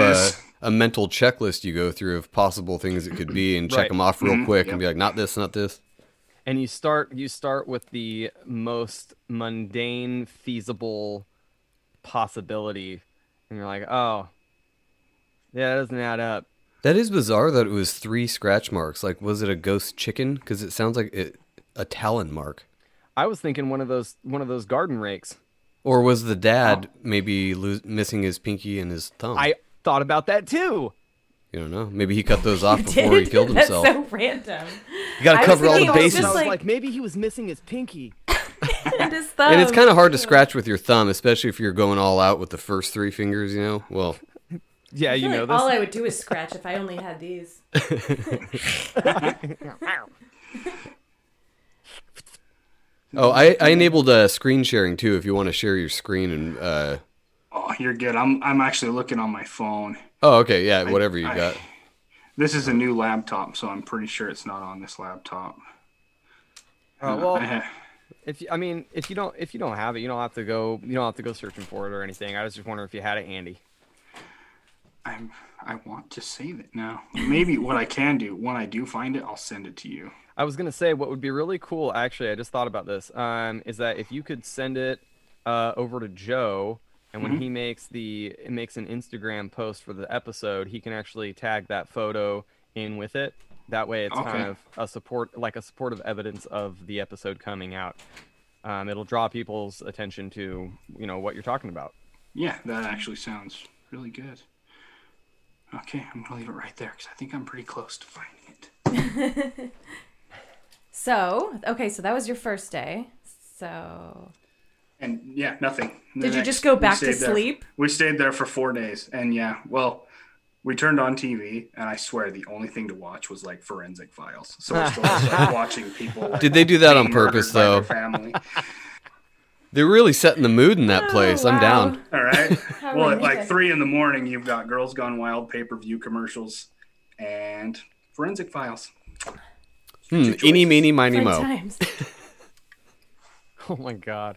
a, a mental checklist you go through of possible things it could be and check Right. them off real Mhm. quick Yep. and be like, not this, not this. and you start you start with the most mundane feasible possibility and you're like oh yeah that doesn't add up That is bizarre that it was three scratch marks. Like, was it a ghost chicken? Because it sounds like it, a talon mark. i was thinking one of those one of those garden rakes Or was the dad oh. maybe lo- missing his pinky and his thumb? i thought about that too you don't know. Maybe he cut those [LAUGHS] off You before he killed That's himself. so random. you got to cover all the thinking it bases. i was like- like maybe he was missing his pinky [LAUGHS] and his thumb. and it's kind of hard to scratch with your thumb, especially if you're going all out with the first three fingers. You know, well, Yeah, you know like this. all I would do is scratch if I only had these. [LAUGHS] oh, I, I enabled uh, screen sharing too. If you want to share your screen and uh, Oh, you're good. I'm I'm actually looking on my phone. oh, okay, yeah, whatever you I- got. [SIGHS] This is a new laptop, so I'm pretty sure it's not on this laptop. Uh, well, I if you, I mean, if you don't, if you don't have it, you don't have to go. You don't have to go searching for it or anything. I was just wondering if you had it handy. I'm I want to save it now. Maybe what I can do when I do find it, I'll send it to you. I was gonna say what would be really cool. Actually, I just thought about this. Um, is that if you could send it uh, over to Joe, and when he makes the it makes an Instagram post for the episode, he can actually tag that photo in with it. That way, it's Okay. kind of a support, like a supportive evidence of the episode coming out. Um, it'll draw people's attention to you know what you're talking about. Yeah, that actually sounds really good. Okay, I'm gonna leave it right there because I think I'm pretty close to finding it. [LAUGHS] So, okay, so that was your first day. So, And yeah, nothing. The Did you next- just go back to stayed there- sleep? We stayed there for four days, and yeah, well, we turned on TV, and I swear the only thing to watch was like forensic files. So we're still [LAUGHS] watching people. Like, Did they do that on purpose, though? Family. They're really setting the mood in that place. I'm down. All right. [LAUGHS] Well, at like three in the morning, you've got Girls Gone Wild pay per view commercials and forensic files. Hmm, your eeny, meeny, miny, fun mo. [LAUGHS] [LAUGHS] Oh my god.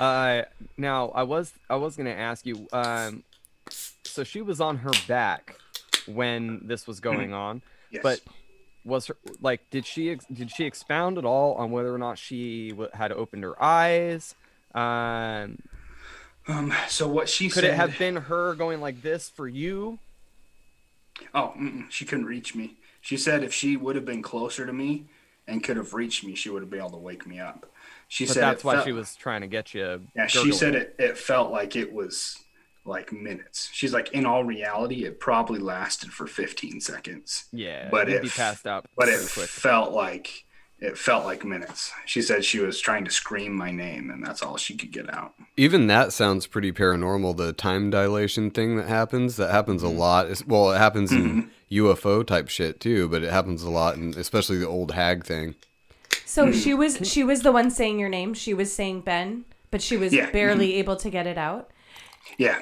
Uh, now I was I was gonna ask you. Um, so she was on her back when this was going on, Yes. but was her like did she ex- did she expound at all on whether or not she w- had opened her eyes? Um, um, so what she could said. it have been her going like this for you? Oh, she couldn't reach me. She said if she would have been closer to me and could have reached me, she would have been able to wake me up. She But said that's why felt- she was trying to get you. Yeah, she said it. It felt like it was like minutes. She's like, in all reality, it probably lasted for 15 seconds. Yeah, but it be passed out But it quick. felt like it felt like minutes. She said she was trying to scream my name, and that's all she could get out. Even that sounds pretty paranormal. The time dilation thing that happens, that happens Mm-hmm. a lot. It's, well, it happens in mm-hmm. UFO type shit too, but it happens a lot, and especially the old hag thing. So mm-hmm. she was she was the one saying your name. She was saying Ben, but she was Yeah. barely mm-hmm. able to get it out. Yeah,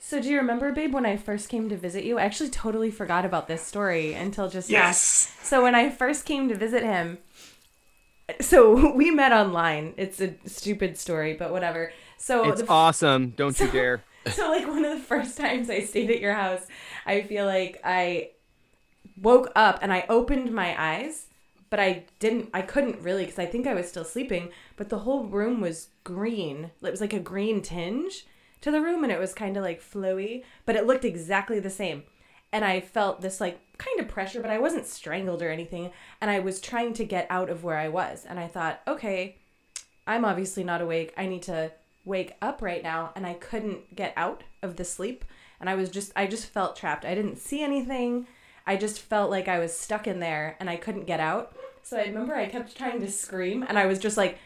So do you remember, babe, when I first came to visit you? I actually totally forgot about this story until just Yes. now. So when I first came to visit him, so [LAUGHS] we met online. It's a stupid story, but whatever. So It's the awesome. Don't you dare. [LAUGHS] so like one of the first times I stayed at your house, I feel like I woke up and I opened my eyes, but I didn't I couldn't really cuz I think I was still sleeping, but the whole room was green. It was like a green tinge to the room and it was kind of like flowy, but it looked exactly the same. And I felt this like kind of pressure, but I wasn't strangled or anything, and I was trying to get out of where I was. And I thought, "Okay, I'm obviously not awake. I need to wake up right now. And I couldn't get out of the sleep. And I was just, I just felt trapped. I didn't see anything. I just felt like I was stuck in there and I couldn't get out. So I remember I kept trying to scream and I was just like,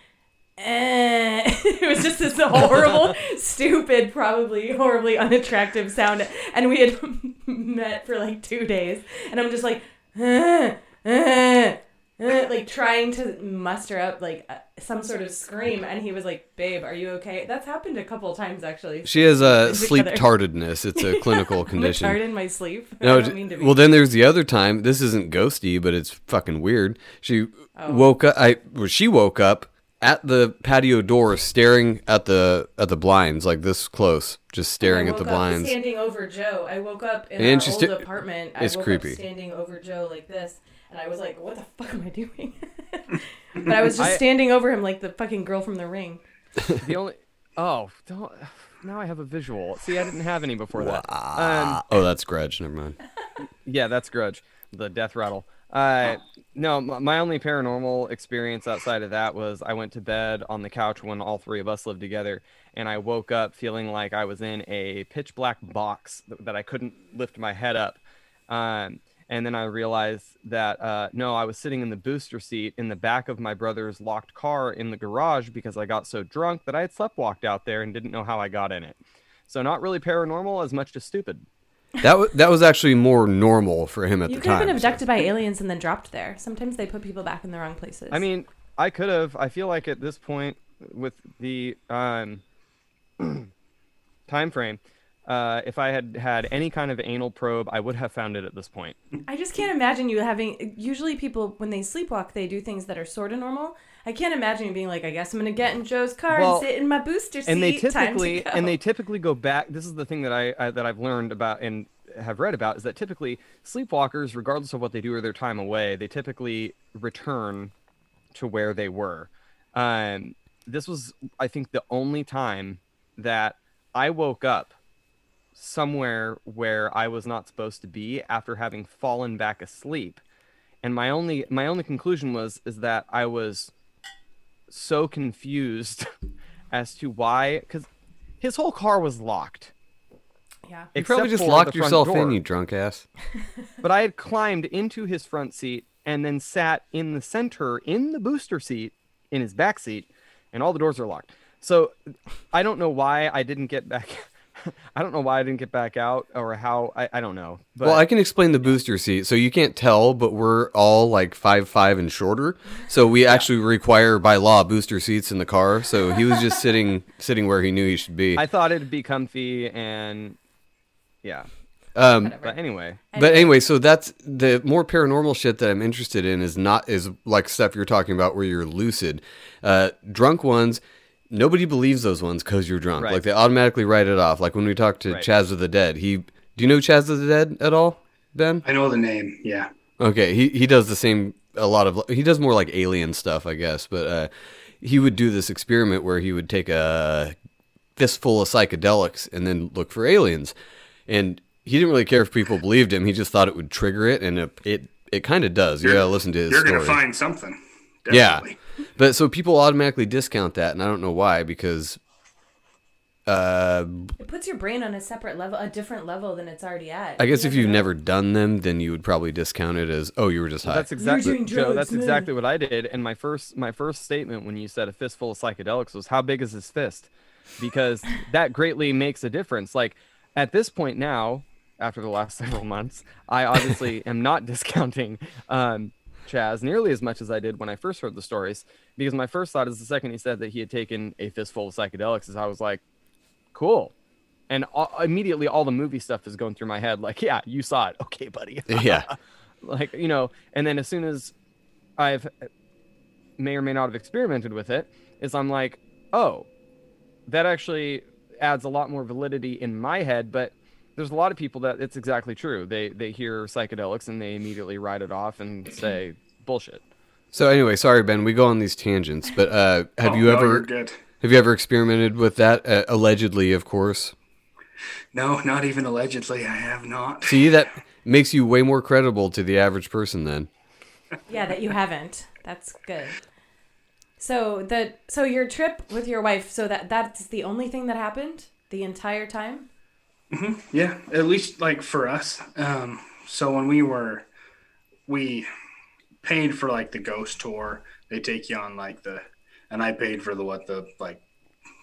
eh. [LAUGHS] it was just this horrible, stupid, probably horribly unattractive sound. And we had [LAUGHS] met for like two days. And I'm just like, eh, eh, like trying to muster up like uh, some sort of scream and he was like babe are you okay that's happened a couple of times actually She has a [LAUGHS] sleep tardedness. It's a clinical I'm condition. retarded in my sleep No, I don't mean to be. well, then there's the other time. This isn't ghosty, but it's fucking weird. She Oh. woke up. I well, she woke up at the patio door, staring at the at the blinds, like this close, just staring at the woke up blinds. standing over Joe I woke up in And our she's old sta- apartment I it's woke creepy. up standing over Joe like this and I was like what the fuck am I doing [LAUGHS] but I was just I- standing over him like the fucking girl from the ring The only oh don't now I have a visual. See, I didn't have any before that. Um, oh, that's Grudge. Never mind. yeah, that's Grudge, the death rattle. Uh, no, my only paranormal experience outside of that was I went to bed on the couch when all three of us lived together, and I woke up feeling like I was in a pitch black box that I couldn't lift my head up. Um, And then I realized that uh, no, I was sitting in the booster seat in the back of my brother's locked car in the garage because I got so drunk that I had slept walked out there and didn't know how I got in it. So not really paranormal as much as stupid. That was that was actually more normal for him at You the time. You could have been abducted by aliens and then dropped there. Sometimes they put people back in the wrong places. I mean, I could have. I feel like at this point, with the um, [CLEARS THROAT] time frame, uh, if I had had any kind of anal probe, I would have found it at this point. I just can't imagine you having. Usually, people when they sleepwalk, they do things that are sort of normal. I can't imagine being like, I guess I'm gonna get in Joe's car Well, and sit in my booster seat. and they [LAUGHS] typically go." and they typically go back. This is the thing that I, I that I've learned about and have read about is that typically sleepwalkers, regardless of what they do or their time away, they typically return to where they were. Um, this was, I think, the only time that I woke up somewhere where I was not supposed to be after having fallen back asleep. And my only my only conclusion was is that I was so confused [LAUGHS] as to why cuz his whole car was locked. yeah. you probably except just for locked the front yourself door. in, you drunk ass. [LAUGHS] But I had climbed into his front seat and then sat in the center in the booster seat in his back seat, and all the doors are locked. So I don't know why I didn't get back. [LAUGHS] I don't know why I didn't get back out or how. I, I don't know. But well, I can explain the booster seat. So you can't tell, but we're all like five five and shorter. So we actually require by law booster seats in the car. So he was just sitting [LAUGHS] sitting where he knew he should be. I thought it'd be comfy and yeah. Um, But anyway, But anyway, so that's the more paranormal shit that I'm interested in is not is like stuff you're talking about where you're lucid. Uh, drunk ones, nobody believes those ones because you're drunk. Right. Like they automatically write it off. Like when we talked to Right. Chaz of the Dead, he do you know Chaz of the Dead at all, Ben? I know the name. Yeah. Okay, he he does the same a lot of he does more like alien stuff, I guess, but uh he would do this experiment where he would take a fistful of psychedelics and then look for aliens. And he didn't really care if people believed him. He just thought it would trigger it and it it, it kind of does. You got to listen to his You're story. gonna find something. yeah. Definitely. But so people automatically discount that and I don't know why because uh It puts your brain on a separate level, a different level than it's already at. I guess You if you've know. never done them, then you would probably discount it as, oh, you were just high. that's exactly Joe. That's man. exactly what I did. And my first my first statement when you said a fistful of psychedelics was how big is his fist? Because [LAUGHS] that greatly makes a difference. Like at this point now, after the last [LAUGHS] several months, I obviously am not discounting um, Chaz nearly as much as I did when I first heard the stories. Because my first thought is the second he said that he had taken a fistful of psychedelics, is I was like, cool. And all, immediately all the movie stuff is going through my head, like, yeah, you saw it, [LAUGHS] okay, buddy. yeah. [LAUGHS] like you know and then as soon as i've uh, may or may not have experimented with it is i'm like oh that actually adds a lot more validity in my head but there's a lot of people that it's exactly true they they hear psychedelics and they immediately write it off and [CLEARS THROAT] say bullshit So anyway, sorry Ben, we go on these tangents, but uh, have Oh, you no, ever you're good. have you ever experimented with that? Uh, allegedly, of course. No, not even allegedly. I have not. See, that makes you way more credible to the average person. Then [LAUGHS] Yeah, that you haven't. That's good. So the so your trip with your wife, so that that's the only thing that happened the entire time? Yeah, at least like for us. Um, so when we were, we paid for like the ghost tour. They take you on like the, and I paid for the what the like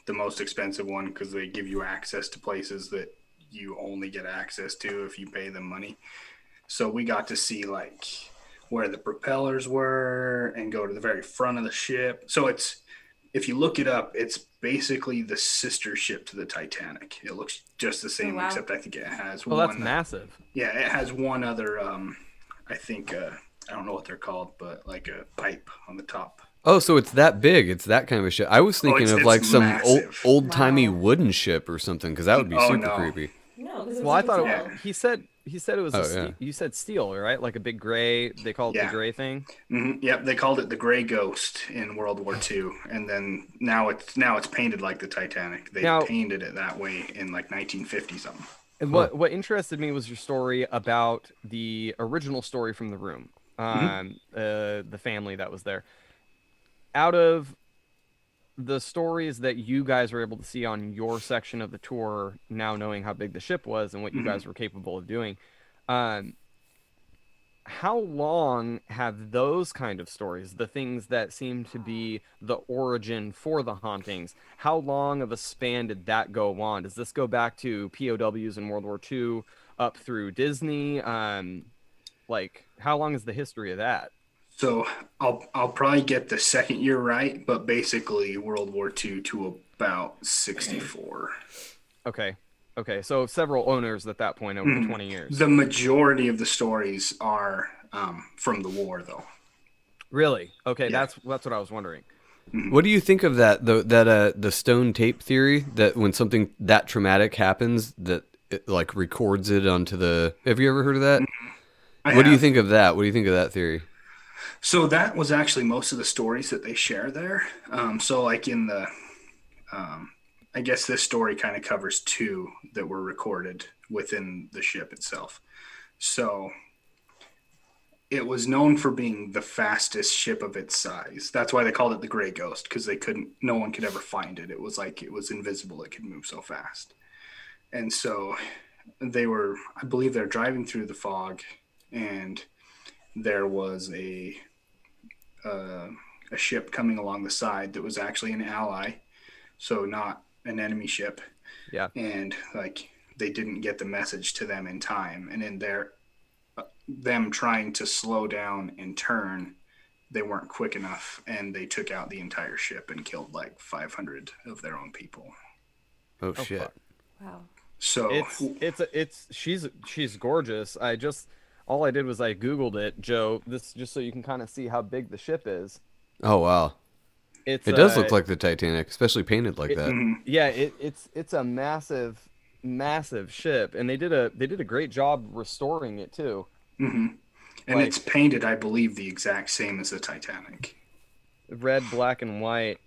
the most expensive one because they give you access to places that you only get access to if you pay them money. So we got to see like where the propellers were and go to the very front of the ship. So it's if you look it up, it's basically the sister ship to the Titanic. It looks just the same, wow. except I think it has well one. that's massive Yeah, it has one other. Um, I think uh, I don't know what they're called, but like a pipe on the top. oh, so it's that big? It's that kind of a ship. I was thinking it's- of it's like some old massive. old timey Wow. wooden ship or something, because that would be Oh, super no. creepy. No, because well i thought Yeah. it, he said he said it was a Oh, ste- yeah. you said steel right like a big gray they call it Yeah. the gray thing hmm Yep, they called it the Gray Ghost in World War [SIGHS] II, and then now it's now it's painted like the Titanic. They Now- painted it that way in like 1950 something. And what what interested me was your story about the original story from the room, um, uh, the family that was there. Out of the stories that you guys were able to see on your section of the tour, now knowing how big the ship was and what you guys were capable of doing, um, how long have those kind of stories, the things that seem to be the origin for the hauntings, how long of a span did that go on? Does this go back to POWs in World War II up through Disney? Um, like, how long is the history of that? So I'll I'll probably get the second year right, but basically World War II to about sixty four. Okay. Okay. So several owners at that point over the 20 years. The majority of the stories are um, from the war, though. Really? Okay. Yeah. That's that's what I was wondering. What do you think of that? The, that uh, the stone tape theory that when something that traumatic happens, that it, like records it onto the. Have you ever heard of that? I What do you think of that? What do you think of that theory? So that was actually most of the stories that they share there. Um, so like in the, um, I guess this story kind of covers two that were recorded within the ship itself. So it was known for being the fastest ship of its size. That's why they called it the Gray Ghost because they couldn't, no one could ever find it. It was like it was invisible. It could move so fast, and so they were, I believe, they're driving through the fog, and there was a uh, a ship coming along the side that was actually an ally, so not an enemy ship. Yeah. And like they didn't get the message to them in time, and in their uh, them trying to slow down and turn, they weren't quick enough, and they took out the entire ship and killed like 500 of their own people. Oh, shit! fuck. Wow. So It's it's a, it's she's she's gorgeous. I just all I did was I googled it, Joe. This just so you can kind of see how big the ship is. Oh wow! It's It does uh, look like the Titanic, especially painted like that. yeah. It, it's it's a massive massive ship, and they did a they did a great job restoring it too. and like- it's painted, I believe, the exact same as the Titanic. Red, black, and white.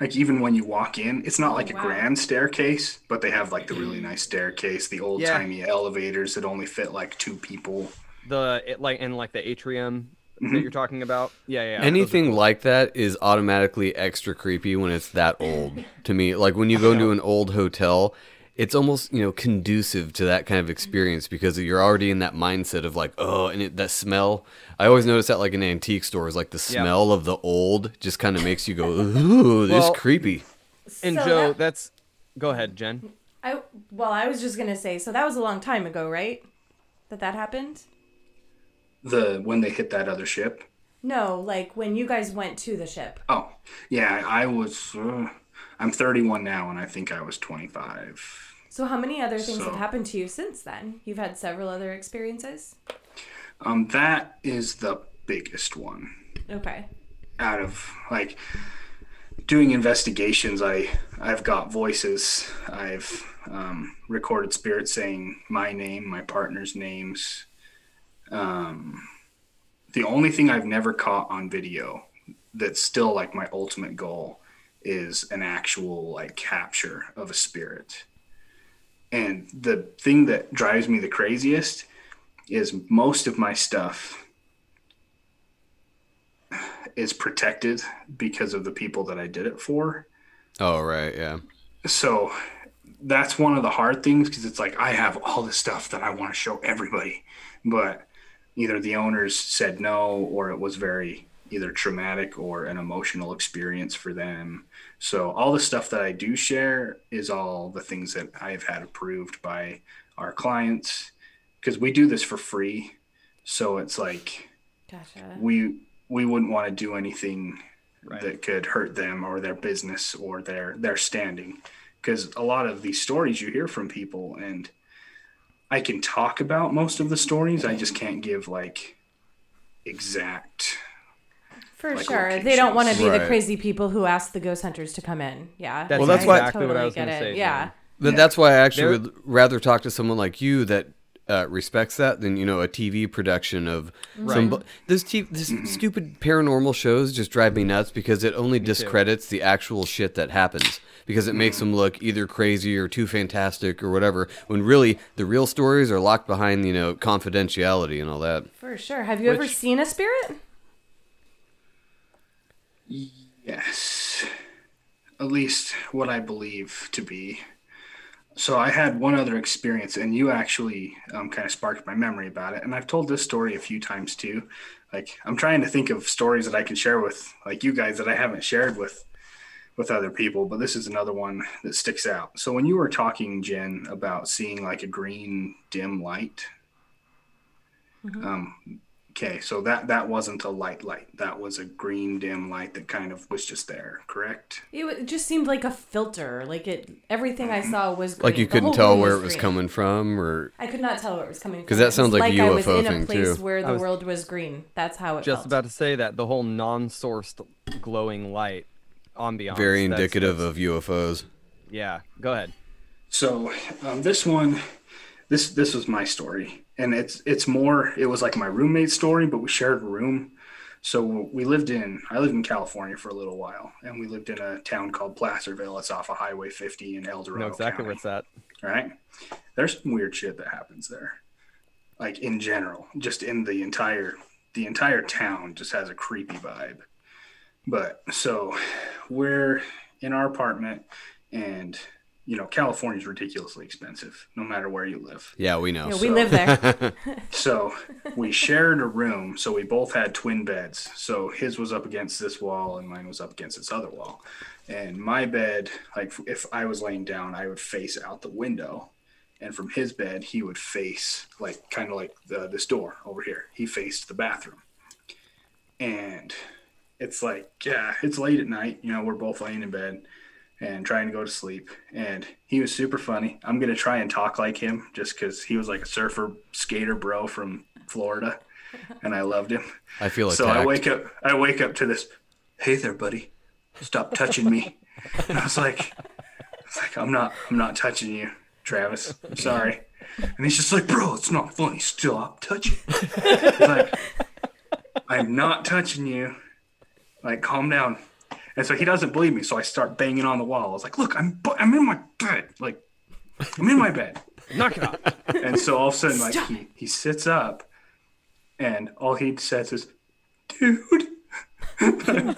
Like even when you walk in it's not like a wow. grand staircase but they have like the really nice staircase the old timey elevators that only fit like two people The it, like and like the atrium Mm-hmm. that you're talking about. Yeah, yeah. Anything cool. like that is automatically extra creepy when it's that [LAUGHS] old to me. Like when you go into an old hotel, it's almost you know conducive to that kind of experience because you're already in that mindset of like oh, and it, that smell. I always notice that like in antique stores, like the Yeah. smell of the old just kind of makes you go ooh, this Well- is creepy. And So Joe, that- that's go ahead, Jen. I well, I was just gonna say, so that was a long time ago, right? That that happened. the when they hit that other ship No, like when you guys went to the ship. oh yeah i was uh, i'm 31 now and i think i was 25 So how many other things So- have happened to you since then? You've had several other experiences. Um that is the biggest one. Okay. out of like doing investigations i i've got voices. I've um, recorded spirits saying my name my partner's names. Um, the only thing i've never caught on video that's still like my ultimate goal is an actual like capture of a spirit. And the thing that drives me the craziest is most of my stuff is protected because of the people that I did it for. Oh right, yeah. So that's one of the hard things because it's like I have all this stuff that I want to show everybody, but either the owners said no or it was very either traumatic or an emotional experience for them. So all the stuff that I do share is all the things that I've had approved by our clients because we do this for free. So it's like Gotcha. we we wouldn't want to do anything Right. that could hurt them or their business or their their standing because a lot of these stories you hear from people and i can talk about most of the stories i just can't give like exact For like sure. They don't want to be Right. the crazy people who ask the ghost hunters to come in. Yeah. That's Well, that's I why- exactly what I was get gonna it. say. Yeah. Jen. But that's why I actually There- would rather talk to someone like you that uh, respects that than you know a TV production of some. bu- This, t- this [CLEARS THROAT] stupid paranormal shows just drive me nuts because it only discredits the actual shit that happens because it makes them look either crazy or too fantastic or whatever. When really the real stories are locked behind you know confidentiality and all that. For sure. Have you ever seen a spirit? yes at least what i believe to be So I had one other experience, and you actually um, kind of sparked my memory about it. And I've told this story a few times too. Like I'm trying to think of stories that I can share with like you guys that I haven't shared with with other people, but this is another one that sticks out. So when you were talking, Jen, about seeing like a green dim light, um, okay, so that that wasn't a light light. That was a green dim light that kind of was just there, correct? It, wa- it just seemed like a filter. Like it, everything I saw was green. Like you The couldn't tell where it was green. coming from, or I could not tell where it was coming from. Because that It was sounds like I was UFO in a thing, place too. where the was- world was green. That's how it Just felt. about to say that the whole non-sourced glowing light ambiance. very indicative of UFOs. Yeah, go ahead. So um, this one, this this was my story, and it's it's more. It was like my roommate story, but we shared a room. So we lived in. I lived in California for a little while, and we lived in a town called Placerville. It's off of Highway 50 in El Dorado know exactly County. where it's at. All right. There's some weird shit that happens there. Like in general, just in the entire the entire town just has a creepy vibe. But so we're in our apartment and you know, California's ridiculously expensive no matter where you live. Yeah, we know. Yeah, we live there. [LAUGHS] So we shared a room. So we both had twin beds. So his was up against this wall and mine was up against this other wall. And my bed, like if I was laying down, I would face out the window. And from his bed, he would face like kind of like the, this door over here. He faced the bathroom. And it's like, yeah, it's late at night. You know, we're both laying in bed and trying to go to sleep. And he was super funny. I'm gonna try and talk like him just because he was like a surfer skater bro from Florida, and I loved him. [LAUGHS] I feel so I wake up. I wake up to this. Hey there, buddy. Stop touching me. [LAUGHS] And I was like, it's like I'm not. I'm not touching you, Travis. I'm sorry. And he's just like, bro, it's not funny. Stop touching. Like, [LAUGHS] I'm not touching you. Like, calm down. And so he doesn't believe me. So I start banging on the wall. I was like, look, I'm bu- I'm in my bed. Like, I'm in my bed. Knock it off. And so all of a sudden, like he, he sits up, and all he says is, "Dude." dude. [LAUGHS]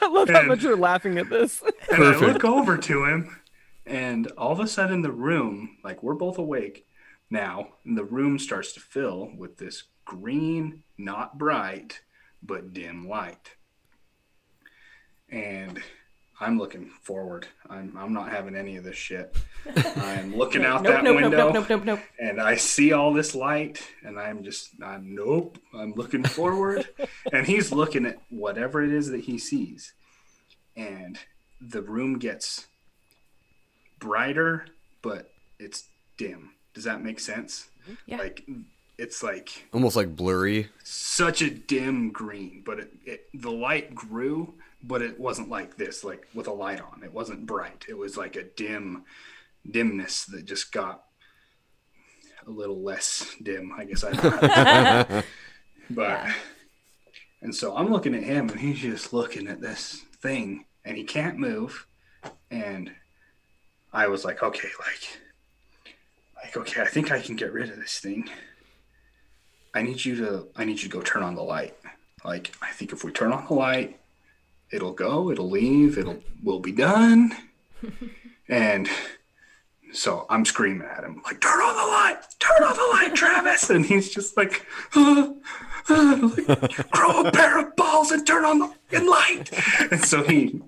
I love how And- much you're laughing at this. And I look over to him, and all of a sudden, the room, like we're both awake now, and the room starts to fill with this green, not bright, but dim light. And I'm looking forward. I'm, I'm not having any of this shit. I'm [LAUGHS] looking out nope, that nope, window. nope, nope, nope, nope. and I see all this light, and I'm just, I'm nope. I'm looking forward, [LAUGHS] and he's looking at whatever it is that he sees, and the room gets brighter, but it's dim. Does that make sense? Yeah. Like, it's like Almost like blurry. such a dim green, but it, it the light grew, but it wasn't like this, like with a light on. It wasn't bright. It was like a dim dimness that just got a little less dim, I guess I don't know. how to- But and so I'm looking at him and he's just looking at this thing and he can't move. And I was like, okay, like like, okay, I think I can get rid of this thing. I need you to I need you to go turn on the light. Like I think if we turn on the light, it'll go, it'll leave, it'll we'll be done. [LAUGHS] and so I'm screaming at him, like, turn on the light, turn on the light, Travis. And he's just like, "Uh, uh," like, grow a pair of balls and turn on the light. And so he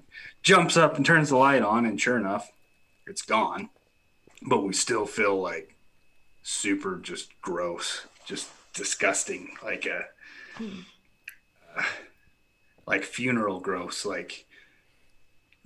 jumps up and turns the light on, and sure enough, it's gone. But we still feel like super just gross, just disgusting, like a uh, like funeral gross, like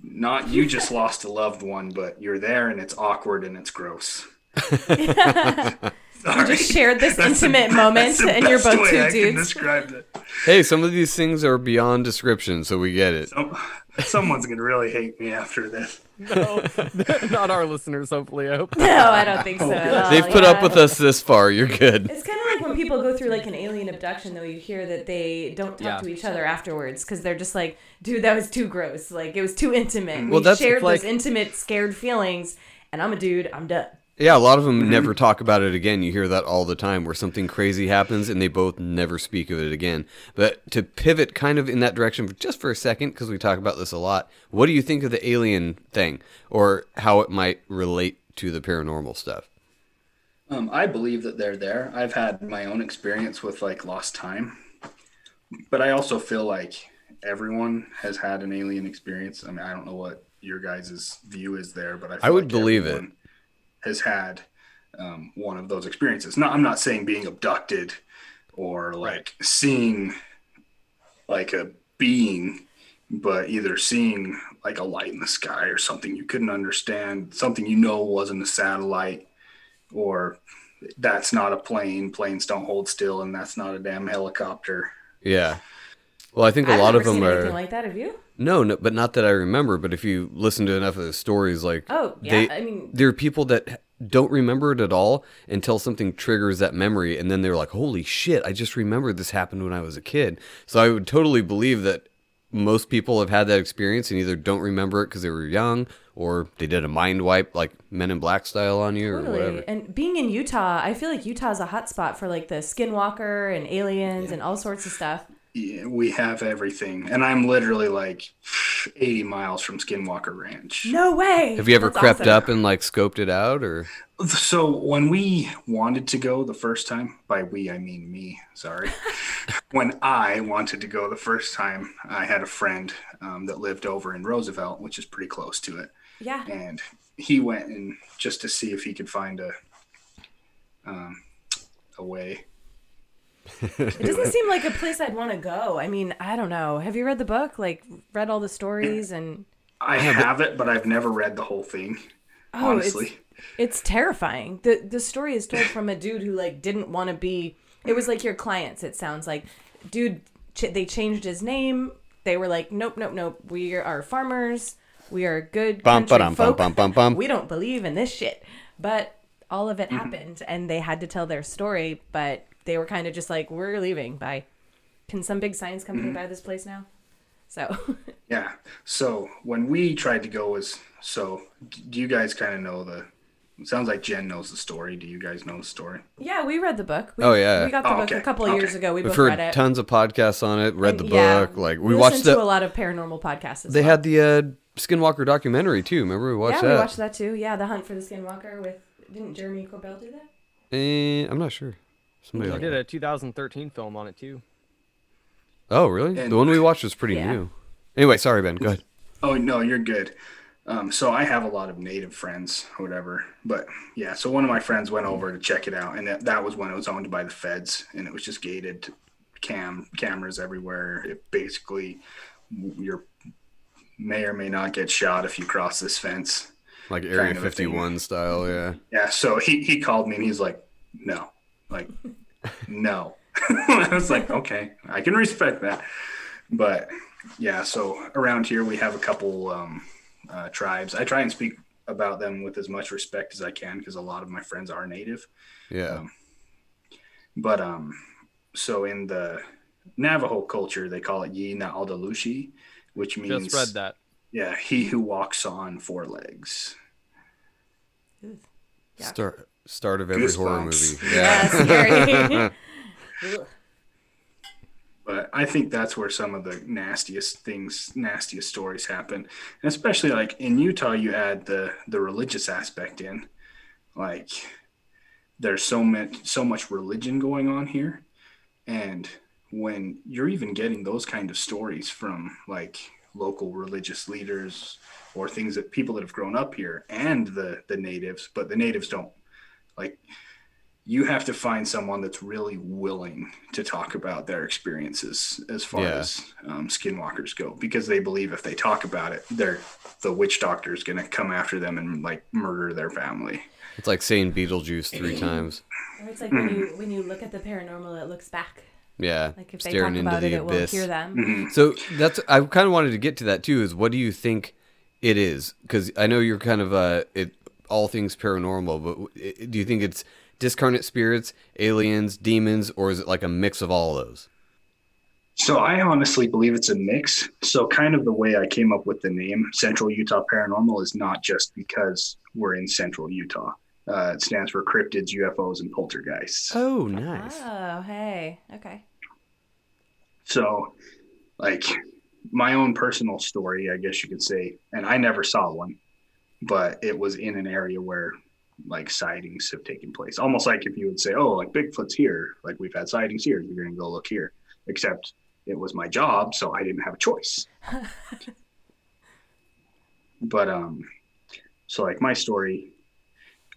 not you just [LAUGHS] lost a loved one, but you're there and it's awkward and it's gross. [LAUGHS] You just shared this That's the- intimate moment, that's the and you're both way two I can dudes. describe it. Hey, some of these things are beyond description, so we get it. Some, someone's gonna really hate me after this. No, [LAUGHS] not our listeners. Hopefully, I hope. No, I don't think so. Oh, at all, They've put up with us this far. You're good. It's kind of like when people go through like an alien abduction, though. You hear that they don't talk Yeah. to each other afterwards because they're just like, "Dude, that was too gross. Like it was too intimate. Mm. Well, we that's shared like- those intimate, scared feelings, and I'm a dude. I'm done." Yeah, a lot of them never talk about it again. You hear that all the time where something crazy happens and they both never speak of it again. But to pivot kind of in that direction just for a second, because we talk about this a lot, what do you think of the alien thing or how it might relate to the paranormal stuff? Um, I believe that they're there. I've had my own experience with like lost time, but I also feel like everyone has had an alien experience. I mean, I don't know what your guys' view is there, but I, feel I would like believe it. everyone Has had um, one of those experiences. Not, I'm not saying being abducted or like seeing like a being, but either seeing like a light in the sky or something you couldn't understand, something you know wasn't a satellite, or that's not a plane. Planes don't hold still, and that's not a damn helicopter. Yeah. Well, I think a I've lot of them seen are. anything like that. Have you? No, no, but not that I remember. But if you listen to enough of the stories, like Oh, yeah, they, I mean- there are people that don't remember it at all until something triggers that memory, and then they're like, "Holy shit! I just remembered this happened when I was a kid." So I would totally believe that most people have had that experience and either don't remember it because they were young, or they did a mind wipe, like Men in Black style, on you, or whatever. And being in Utah, I feel like Utah's a hot spot for like the skinwalker and aliens and all sorts of stuff. Yeah, we have everything, and I'm literally like 80 miles from Skinwalker Ranch. No way. Have you ever That's crept awesome. up and like scoped it out, or? So when we wanted to go the first time, by we I mean me, sorry. [LAUGHS] when I wanted to go the first time, I had a friend um, that lived over in Roosevelt, which is pretty close to it, Yeah. and he went and just to see if he could find a um, a way. It [LAUGHS] doesn't seem like a place I'd want to go. I mean, I don't know. Have you read the book? Like, read all the stories and. I have it, but I've never read the whole thing. Oh, honestly. it's it's terrifying. the The story is told from a dude who like didn't want to be. It was like your clients. It sounds like, dude. Ch- they changed his name. They were like, nope, nope, nope. We are farmers. We are good Bum, country ba-dum, bum, folk. bum, bum, bum. We don't believe in this shit. But all of it mm-hmm. happened, and they had to tell their story. But they were kind of just like, we're leaving. Bye. Can some big science company buy this place now? So [LAUGHS] Yeah. So when we tried to go was so do you guys kind of know the it sounds like Jen knows the story. Do you guys know the story? yeah, we read the book. We, Oh, yeah. we got the Oh, book okay. a couple of years ago. We We've both heard read it. tons of podcasts on it, read the And, yeah, book. Like we, we watched listened to the. a lot of paranormal podcasts. As They well. had the uh, Skinwalker documentary too. Remember we watched yeah, that? we watched that too. Yeah, the hunt for the Skinwalker with didn't Jeremy Corbell do that? Eh, I'm not sure. Somebody I like did a 2013 film on it too. Oh, really? And- the one we watched was pretty Yeah. new. Anyway, sorry, Ben. Go ahead. Oh no, you're good. Um, so I have a lot of native friends, or whatever. But yeah, so one of my friends went over to check it out, and that, that was when it was owned by the feds, and it was just gated, cam cameras everywhere. It basically, you may or may not get shot if you cross this fence. Like Area Kind of a thing. 51 style, yeah. Yeah, so he, he called me and he's like, no, like, no. [LAUGHS] I was like, okay, I can respect that. But yeah, so around here we have a couple um, uh, tribes. I try and speak about them with as much respect as I can because a lot of my friends are native. Yeah. Um, But um, so in the Navajo culture, they call it Yi Na Aldalushi, which means Just read that. Yeah, he who walks on four legs. Yuck. Start start of every horror movie. [LAUGHS] Yeah, scary. Ugh. [LAUGHS] but I think that's where some of the nastiest things, nastiest stories happen. And especially like in Utah, you add the the religious aspect in. Like there's so much so much religion going on here, and when you're even getting those kind of stories from like local religious leaders or things that people that have grown up here and the the natives, but the natives don't like you have to find someone that's really willing to talk about their experiences as far Yeah. as um, skinwalkers go because they believe if they talk about it they're the witch doctor is going to come after them and like murder their family It's like saying Beetlejuice three times. Or it's like when you when you look at the paranormal, it looks back. Yeah. Like if they staring talk into about the it, it will hear them. Mm-hmm. So that's I kind of wanted to get to that too. Is what do you think it is? Because I know you're kind of uh, it all things paranormal, but do you think it's discarnate spirits, aliens, demons, or is it like a mix of all those? so i honestly believe it's a mix so kind of the way i came up with the name central utah paranormal is not just because we're in central utah Uh, it stands for cryptids, UFOs, and poltergeists. Oh, nice. Oh, hey. Okay. So, like, my own personal story, I guess you could say, and I never saw one, but it was in an area where like sightings have taken place. Almost like if you would say, "Oh, like Bigfoot's here, like we've had sightings here, you're going to go look here." Except it was my job, so I didn't have a choice. [LAUGHS] but um, so like my story,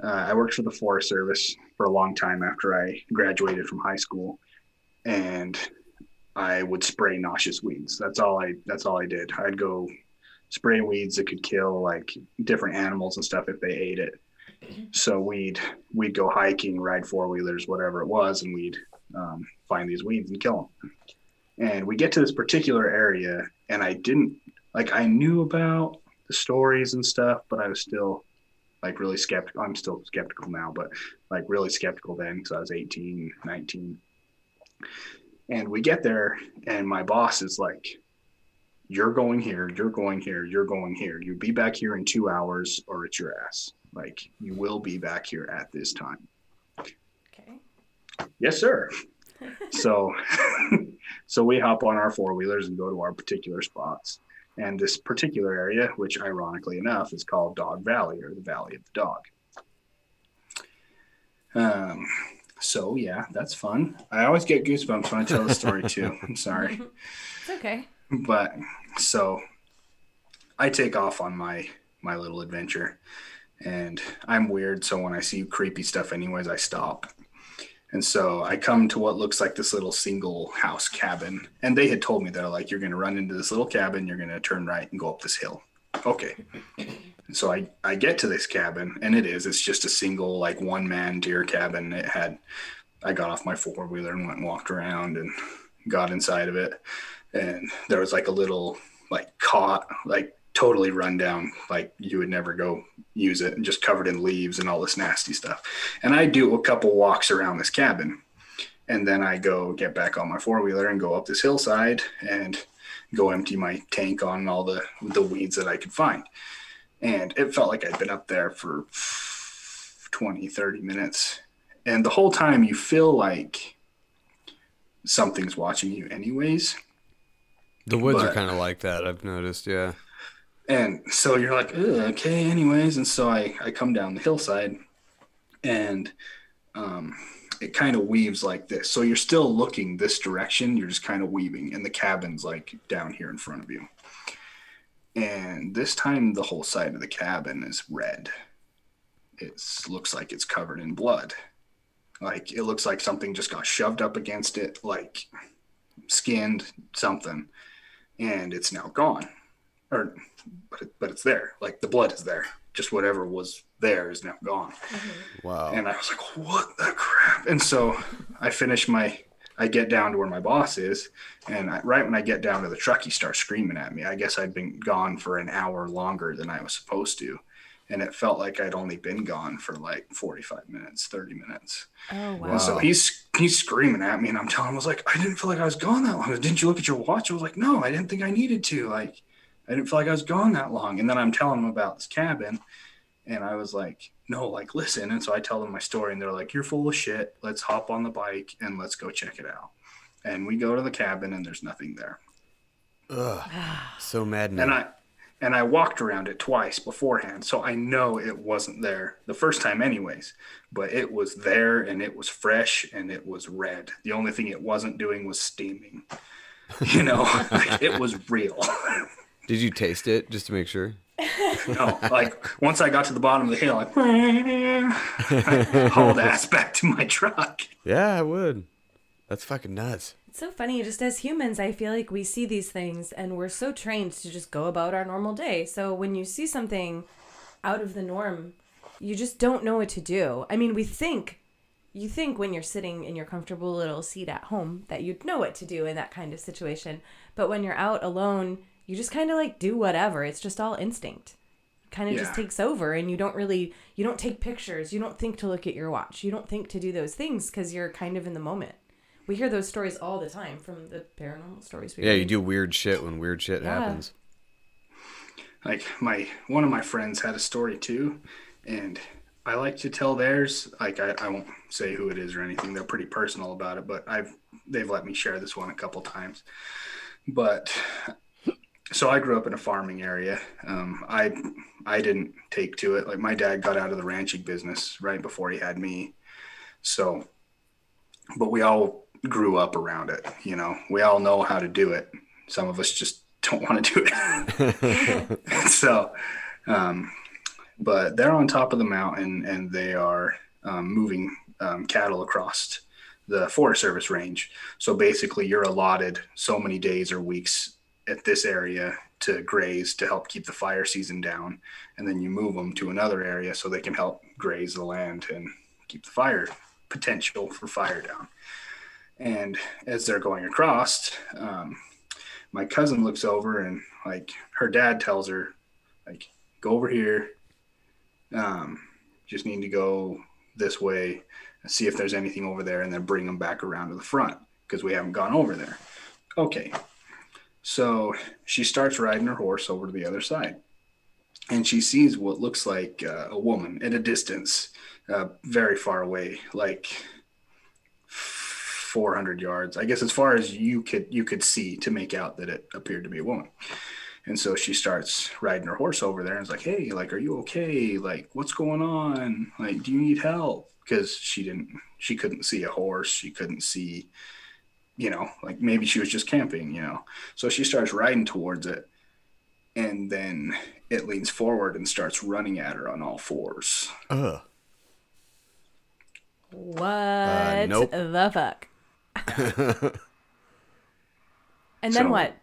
uh, I worked for the Forest Service for a long time after I graduated from high school, and I would spray noxious weeds. That's all I. That's all I did. I'd go spray weeds that could kill like different animals and stuff if they ate it. So we'd we'd go hiking, ride four wheelers, whatever it was, and we'd um, find these weeds and kill them. And we get to this particular area, and I didn't like I knew about the stories and stuff, but I was still like really skeptical. I'm still skeptical now, but like really skeptical then because I was 18, 19. And we get there, and my boss is like, You're going here, you're going here, you're going here. You'll be back here in two hours, or it's your ass. Like, you will be back here at this time. Okay. Yes, sir. [LAUGHS] so, [LAUGHS] so we hop on our four wheelers and go to our particular spots. And this particular area, which ironically enough is called Dog Valley or the Valley of the Dog. Um, so yeah, that's fun. I always get goosebumps when I tell the story too. I'm sorry, [LAUGHS] It's okay. But so I take off on my my little adventure, and I'm weird. So when I see creepy stuff, anyways, I stop. And so I come to what looks like this little single house cabin, and they had told me they're like, "You're going to run into this little cabin. You're going to turn right and go up this hill." Okay. So I, I get to this cabin and it is, it's just a single like one man deer cabin. It had, I got off my four wheeler and went and walked around and got inside of it. And there was like a little like cot, like totally run down, like you would never go use it and just covered in leaves and all this nasty stuff. And I do a couple walks around this cabin and then I go get back on my four wheeler and go up this hillside and go empty my tank on all the, the weeds that I could find and it felt like I'd been up there for 20, 30 minutes. And the whole time you feel like something's watching you, anyways. The woods are kind of like that. I've noticed. Yeah. And so you're like, okay, anyways. And so I, I come down the hillside and um, it kind of weaves like this. So you're still looking this direction. You're just kind of weaving, and the cabin's like down here in front of you. And this time, the whole side of the cabin is red. It looks like it's covered in blood. Like it looks like something just got shoved up against it, like skinned something, and it's now gone. Or, but it, but it's there. Like the blood is there. Just whatever was there is now gone. Mm-hmm. Wow. And I was like, what the crap? And so I finish my, I get down to where my boss is. And I, right when I get down to the truck, he starts screaming at me. I guess I'd been gone for an hour longer than I was supposed to. And it felt like I'd only been gone for like 45 minutes, 30 minutes. Oh wow. And so he's he's screaming at me, and I'm telling him, I was like, I didn't feel like I was gone that long. Didn't you look at your watch? I was like, no, I didn't think I needed to. Like, I didn't feel like I was gone that long. And then I'm telling him about this cabin, and I was like, no, like listen. And so I tell them my story, and they're like, you're full of shit. Let's hop on the bike and let's go check it out. And we go to the cabin, and there's nothing there. Ugh. [SIGHS] So maddening. And I and I walked around it twice beforehand, so I know it wasn't there the first time, anyways. But it was there, and it was fresh, and it was red. The only thing it wasn't doing was steaming. [LAUGHS] You know, like it was real. [LAUGHS] Did you taste it just to make sure? no, like once I got to the bottom of the hill, like [LAUGHS] I hauled ass back to my truck. Yeah, I would. That's fucking nuts. It's so funny. Just as humans, I feel like we see these things and we're so trained to just go about our normal day. So when you see something out of the norm, you just don't know what to do. I mean, we think, you think when you're sitting in your comfortable little seat at home that you'd know what to do in that kind of situation. But when you're out alone, you just kind of like do whatever. It's just all instinct. Kind of just takes over and you don't really, you don't take pictures. You don't think to look at your watch. You don't think to do those things because you're kind of in the moment. We hear those stories all the time from the paranormal stories. We Yeah, you do weird shit when weird shit Yeah. happens. like my one of my friends had a story too and I like to tell theirs. Like I, I won't say who it is or anything. They're pretty personal about it, but I've they've let me share this one a couple times. But so I grew up in a farming area. Um, I I didn't take to it. Like my dad got out of the ranching business right before he had me. So, but we all grew up around it. You know, we all know how to do it. Some of us just don't want to do it. [LAUGHS] so, um, but they're on top of the mountain and they are um, moving um, cattle across the Forest Service range. So basically, you're allotted so many days or weeks at this area to graze to help keep the fire season down, and then you move them to another area so they can help graze the land and keep the fire potential for fire down. And as they're going across, um, my cousin looks over and like her dad tells her, like, go over here. Um, just need to go this way see if there's anything over there and then bring them back around to the front because we haven't gone over there. Okay. So she starts riding her horse over to the other side and she sees what looks like uh, a woman at a distance, uh, very far away, like 400 yards. I guess as far as you could you could see to make out that it appeared to be a woman. And so she starts riding her horse over there and is like, "Hey, like, are you okay? Like, what's going on? Like, do you need help?" Because she didn't, she couldn't see a horse. She couldn't see, you know, like maybe she was just camping, you know. So she starts riding towards it, and then it leans forward and starts running at her on all fours. Ugh. What uh, nope. the fuck? [LAUGHS] and then So- what?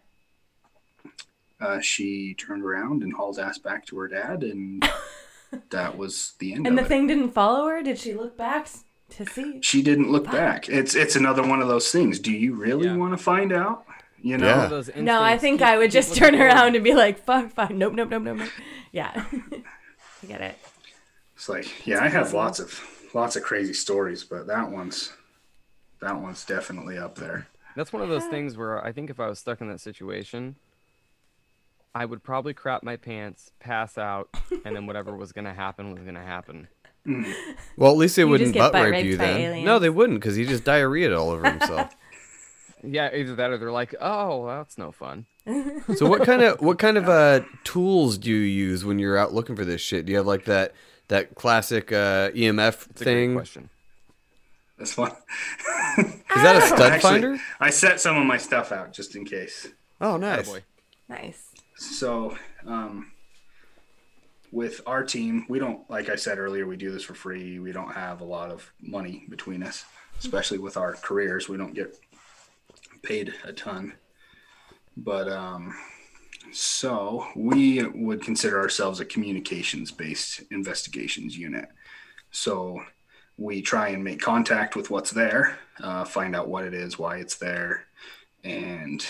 Uh, she turned around and hauled ass back to her dad, and [LAUGHS] that was the end And of the it. thing didn't follow her? Did she look back to see? she didn't look back. It's it's another one of those things. Do you really Yeah. want to find out? You know, Yeah. One of those No, I think keep- I would just turn forward. around and be like, fuck, fuck, nope, nope, nope, nope, nope. Yeah. [LAUGHS] I get it. it's like yeah, I have lots of lots of crazy stories, but that one's that one's definitely up there. That's one of those things where I think if I was stuck in that situation, I would probably crap my pants, pass out, and then whatever was gonna happen was gonna happen. Well, at least they wouldn't get butt butt rape you then. aliens. No, they wouldn't because he just diarrheaed all over himself. [LAUGHS] Yeah, either that or they're like, "Oh, that's no fun." so what kind of what kind of uh tools do you use when you're out looking for this shit? Do you have like that that classic uh, EMF It's a great thing? question. That's fun. Is that a [LAUGHS] stud Actually, finder? I set some of my stuff out just in case. Oh, nice. Attaboy. Nice. So, um, with our team, we don't, like I said earlier, we do this for free. We don't have a lot of money between us, especially with our careers. We don't get paid a ton. But, um, so we would consider ourselves a communications based investigations unit. So we try and make contact with what's there, uh, find out what it is, why it's there, and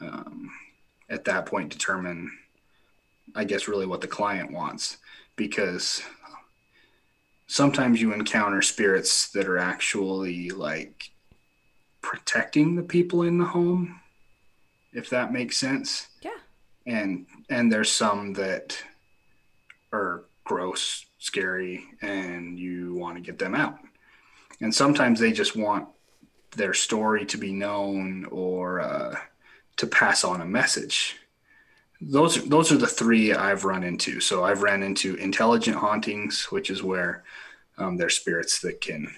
um, at that point determine i guess really what the client wants because sometimes you encounter spirits that are actually like protecting the people in the home if that makes sense Yeah. and and there's some that are gross scary and you want to get them out and sometimes they just want their story to be known or uh, to pass on a message. Those those are the three I've run into. So I've ran into intelligent hauntings, which is where um, they're spirits that can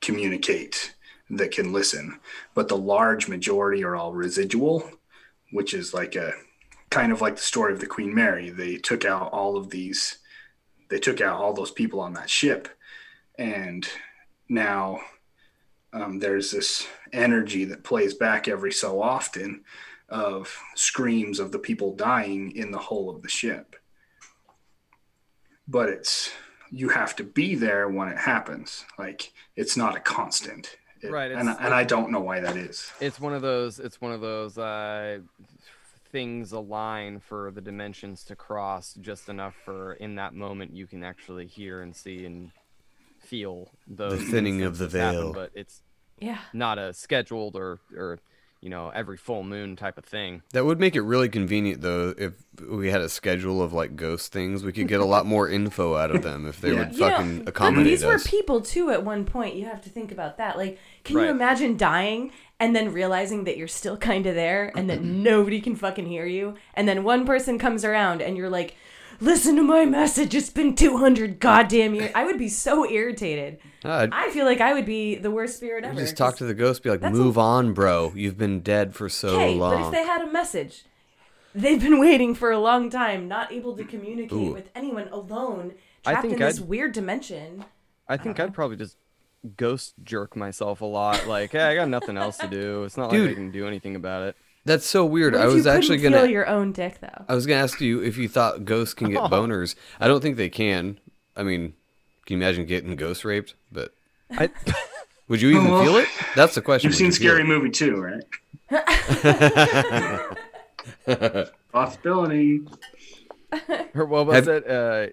communicate, that can listen. But the large majority are all residual, which is like a kind of like the story of the Queen Mary. They took out all of these, they took out all those people on that ship, and now um, there's this energy that plays back every so often of screams of the people dying in the hull of the ship. But it's you have to be there when it happens. Like it's not a constant. It- Right, And, and I don't know why that is. It's one of those. It's one of those uh, things align for the dimensions to cross just enough for in that moment you can actually hear and see and feel those thinning of the instances happen, veil. but it's Yeah. not a scheduled or or you know, every full moon type of thing. That would make it really convenient, though, if we had a schedule of like ghost things. We could get a lot more info out of them if they [LAUGHS] Yeah. would You know, fucking but accommodate these were people too at one point. You have to think about that. Like, can Right. you imagine dying and then realizing that you're still kind of there and that nobody can fucking hear you? And then one person comes around and you're like, listen to my message. It's been 200 goddamn years. I would be so irritated. Ah, I'd feel like I would be the worst spirit ever. just talk to the ghost, be like, that's a- "Move on, bro. You've been dead for so Okay, long." but if they had a message, they've been waiting for a long time, not able to communicate Ooh. with anyone alone, I trapped think in this I'd- weird dimension. I think I'd probably just ghost jerk myself a lot. Like, hey, I got nothing else to do. It's not like Dude. I can do anything about it. That's so weird. What I was you actually gonna. feel your own dick though. I was gonna ask you if you thought ghosts can get [LAUGHS] boners. I don't think they can. I mean, can you imagine getting ghost raped? But I, [LAUGHS] would you even Well, feel it? That's the question. You've Would seen you Scary it? Movie too, right? [LAUGHS] Possibility. Or what was Have- it? Uh,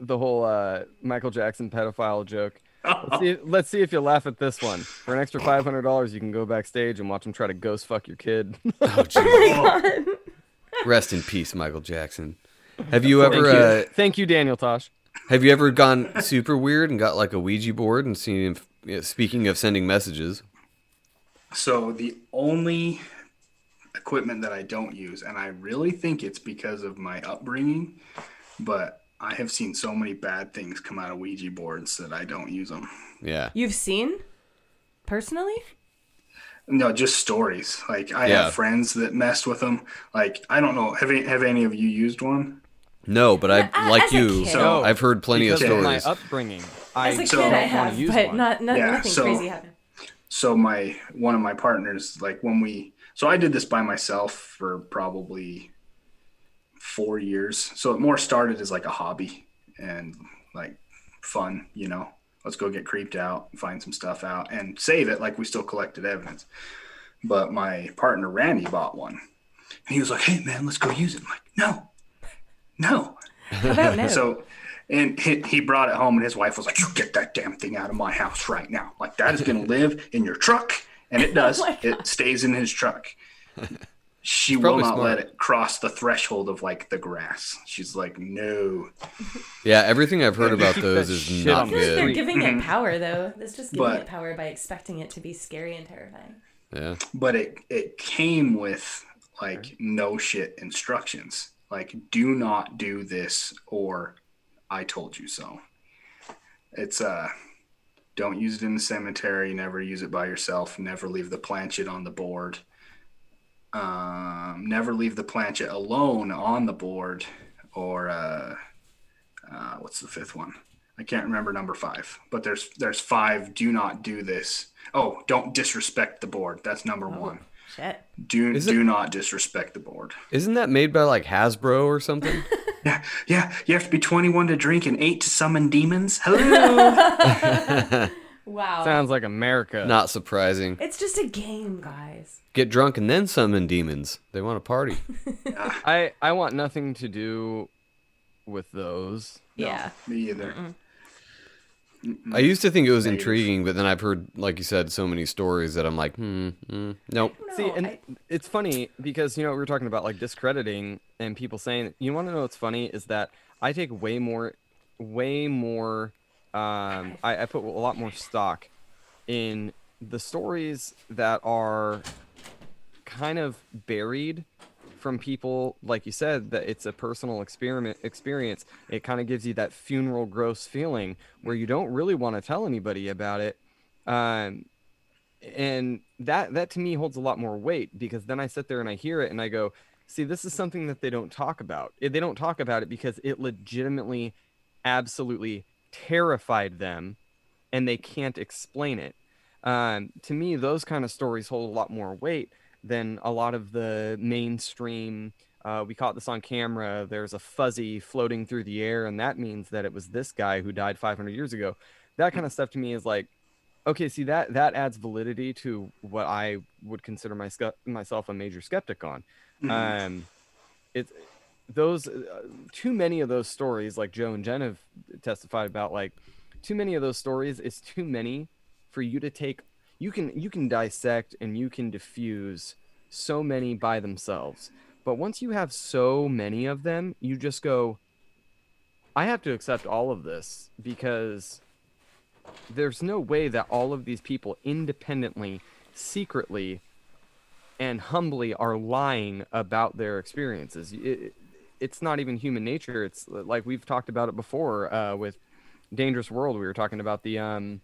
the whole uh, Michael Jackson pedophile joke. Let's see, [LAUGHS] let's see if you laugh at this one. For an extra five hundred dollars, you can go backstage and watch him try to ghost fuck your kid. [LAUGHS] Oh, jeez. Rest in peace, Michael Jackson. Have you Thank ever you, uh, thank you, Daniel Tosh. have you ever gone super weird and got like a Ouija board and seen? If, yeah, speaking of sending messages, So the only equipment that I don't use, and I really think it's because of my upbringing, but I have seen so many bad things come out of Ouija boards that I don't use them. yeah, You've seen personally? No, just stories. Like I Yeah. have friends that messed with them. Like I don't know. Have any, have any of you used one? no, but I as like you. kid. So- I've heard plenty of Because of my upbringing, I As a so- kid, I have, but one. not, not Yeah, nothing so- crazy happened. so my one of my partners like when we so i did this by myself for probably four years so it more started as like a hobby and like fun you know let's go get creeped out find some stuff out and save it like we still collected evidence but my partner randy bought one and he was like hey man let's go use it i'm like no no How about no? so, and he, he brought it home, and his wife was like, "You get that damn thing out of my house right now! Like that is going [LAUGHS] to live in your truck." And it does. Oh it stays in his truck. She will not smart. let it cross the threshold of like the grass. She's like, "No." Yeah, everything I've heard about [LAUGHS] those is not on I feel like they're good. giving it power though. That's just giving But- it power by expecting it to be scary and terrifying. Yeah, But it it came with like no shit instructions. Like, do not do this, or I told you so. It's uh don't use it in the cemetery, never use it by yourself, never leave the planchette on the board. Um, never leave the planchette alone on the board or uh, uh what's the fifth one? I can't remember number 5, but there's there's 5 do not do this. Oh, don't disrespect the board. That's number 1. Shit. Do Is it- do not disrespect the board. isn't that made by like Hasbro or something? [LAUGHS] Yeah, yeah. You have to be 21 to drink and 8 to summon demons. [LAUGHS] Hello. [LAUGHS] Wow. sounds like America. not surprising. it's just a game, guys. Get drunk and then summon demons. They want to party. [LAUGHS] I I want nothing to do with those. Yeah. Me either. I used to think it was intriguing, but then I've heard, like you said, so many stories that I'm like, hmm, mm, nope. See, and I- it's funny because you know we were talking about like discrediting and people saying. You want to know what's funny is that I take way more, way more. Um, I, I put a lot more stock in the stories that are kind of buried from people like you said that it's a personal experiment experience. It kind of gives you that funeral gross feeling where you don't really want to tell anybody about it. Um, and that that to me holds a lot more weight because then I sit there and I hear it and I go, see, this is something that they don't talk about. Eh, They don't talk about it because it legitimately, absolutely terrified them, and they can't explain it. Um, to me, those kind of stories hold a lot more weight than a lot of the mainstream. Uh, we caught this on camera. There's a fuzzy floating through the air, and that means that it was this guy who died 500 years ago. That kind of stuff to me is like, okay see that that adds validity to what i would consider my, myself a major skeptic on um it's those uh, too many of those stories like joe and jen have testified about like too many of those stories is too many for you to take you can you can dissect and you can diffuse so many by themselves. But once you have so many of them, you just go I have to accept all of this because there's no way that all of these people independently, secretly, and humbly are lying about their experiences. It, it's not even human nature. It's like we've talked about it before uh, with Dangerous World. We were talking about the um,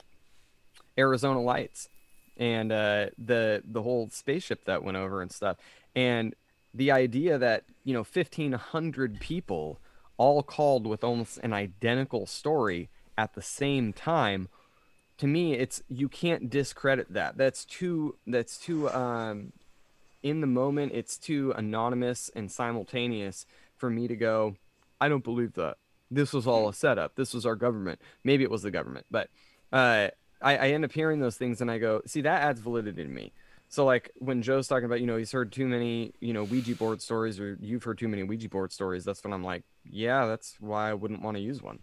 Arizona Lights and uh, the the whole spaceship that went over and stuff, and the idea that you know 1,500 people all called with almost an identical story at the same time to me it's you can't discredit that that's too that's too um in the moment it's too anonymous and simultaneous for me to go i don't believe that this was all a setup. This was our government. Maybe it was the government but uh I, I end up hearing those things and i go see that adds validity to me. So like when joe's talking about you know he's heard too many you know ouija board stories or you've heard too many ouija board stories that's when i'm like yeah that's why i wouldn't want to use one.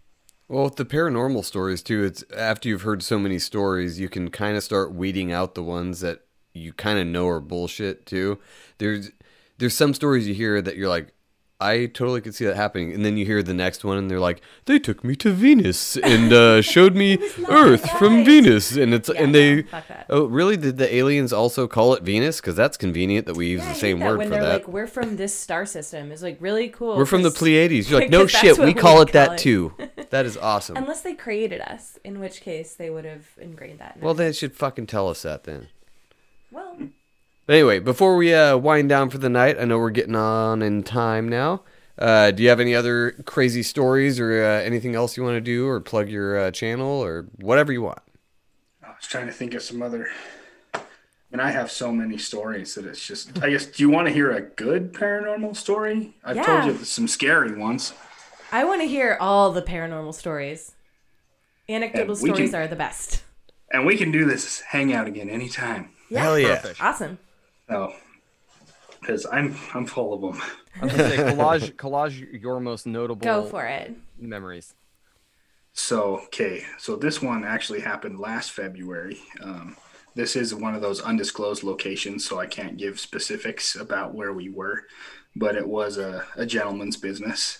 Well, with the paranormal stories too, it's after you've heard so many stories, you can kind of start weeding out the ones that you kind of know are bullshit too. There's there's some stories you hear that you're like, I totally could see that happening, and then you hear the next one, and they're like, they took me to Venus and uh, [LAUGHS] showed me Earth from. Venus, and it's Yeah, and they. no. Oh, really? Did the aliens also call it Venus? Because that's convenient that we use Yeah, the same word when for they're that. like, we're from this star system. It's like really cool. we're from the Pleiades. You're like, [LAUGHS] no shit, we call it that call too. [LAUGHS] That is awesome. Unless they created us, in which case they would have ingrained that. In Well, us. they should fucking tell us that then. well, But anyway, before we uh, wind down for the night, I know we're getting on in time now. Uh, do you have any other crazy stories or uh, anything else you want to do or plug your uh, channel or whatever you want? I was trying to think of some other. I mean, I have so many stories that it's just. I guess. Do you want to hear a good paranormal story? I've told you some scary ones. I want to hear all the paranormal stories. Anecdotal stories can- are the best. And we can do this hangout again anytime. Hell yeah. Perfect. Awesome. Oh, because I'm I'm full of them. I was gonna say collage collage your most notable Go for it. memories. So okay, so this one actually happened last February. Um, this is one of those undisclosed locations, so I can't give specifics about where we were, but it was a, a gentleman's business,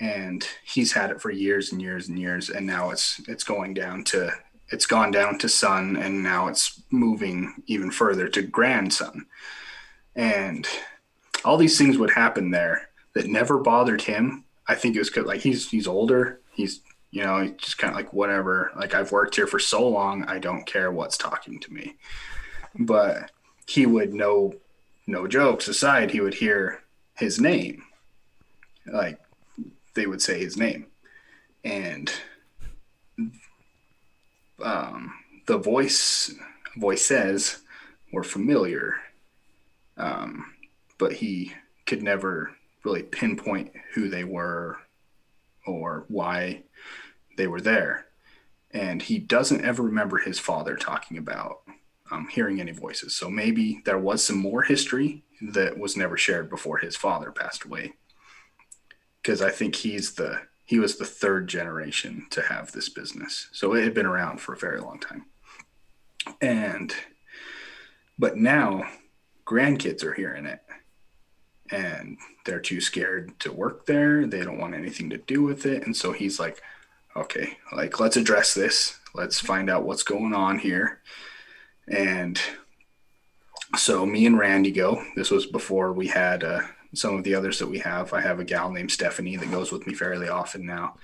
and he's had it for years and years and years, and now it's it's going down to it's gone down to son, and now it's moving even further to grandson, and all these things would happen there that never bothered him. I think it was 'cause, like he's he's older. He's you know he's just kind of like whatever. Like I've worked here for so long, I don't care what's talking to me. But he would know, no jokes aside, he would hear his name. Like they would say his name, and um, the voice voices were familiar, um, but he could never really pinpoint who they were or why they were there. And he doesn't ever remember his father talking about um, hearing any voices. So maybe there was some more history that was never shared before his father passed away. Because I think he's the he was the third generation to have this business. So it had been around for a very long time. And but now grandkids are hearing it and they're too scared to work there. They don't want anything to do with it. And so he's like, okay, like let's address this. Let's find out what's going on here. And so me and Randy go. This was before we had uh, some of the others that we have. I have a gal named Stephanie that goes with me fairly often now.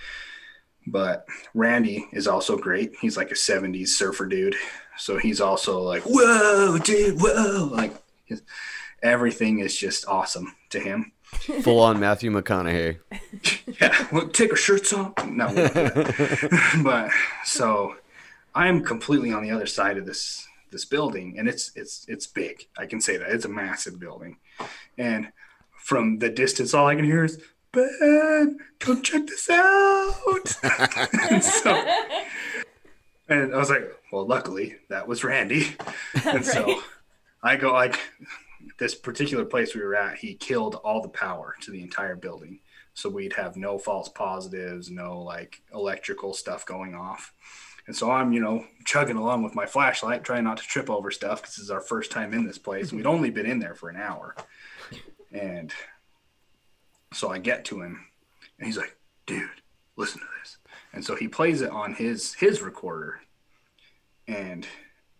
But Randy is also great. He's like a 70s surfer dude. So he's also like, whoa, dude, whoa. Like his, everything is just awesome to him. Full on Matthew McConaughey. [LAUGHS] Yeah, well, take our shirts off. No, we don't do that. [LAUGHS] but so I'm completely on the other side of this this building, and it's it's it's big. I can say that it's a massive building, and from the distance, all I can hear is Ben, come check this out. [LAUGHS] [LAUGHS] and so, and I was like, well, luckily that was Randy, [LAUGHS] and so I go like this particular place we were at. He killed all the power to the entire building so we'd have no false positives, no like electrical stuff going off. And so I'm, you know, chugging along with my flashlight, trying not to trip over stuff because this is our first time in this place. Mm-hmm. We'd only been in there for an hour. And so I get to him and he's like, dude, listen to this. And so he plays it on his his recorder. And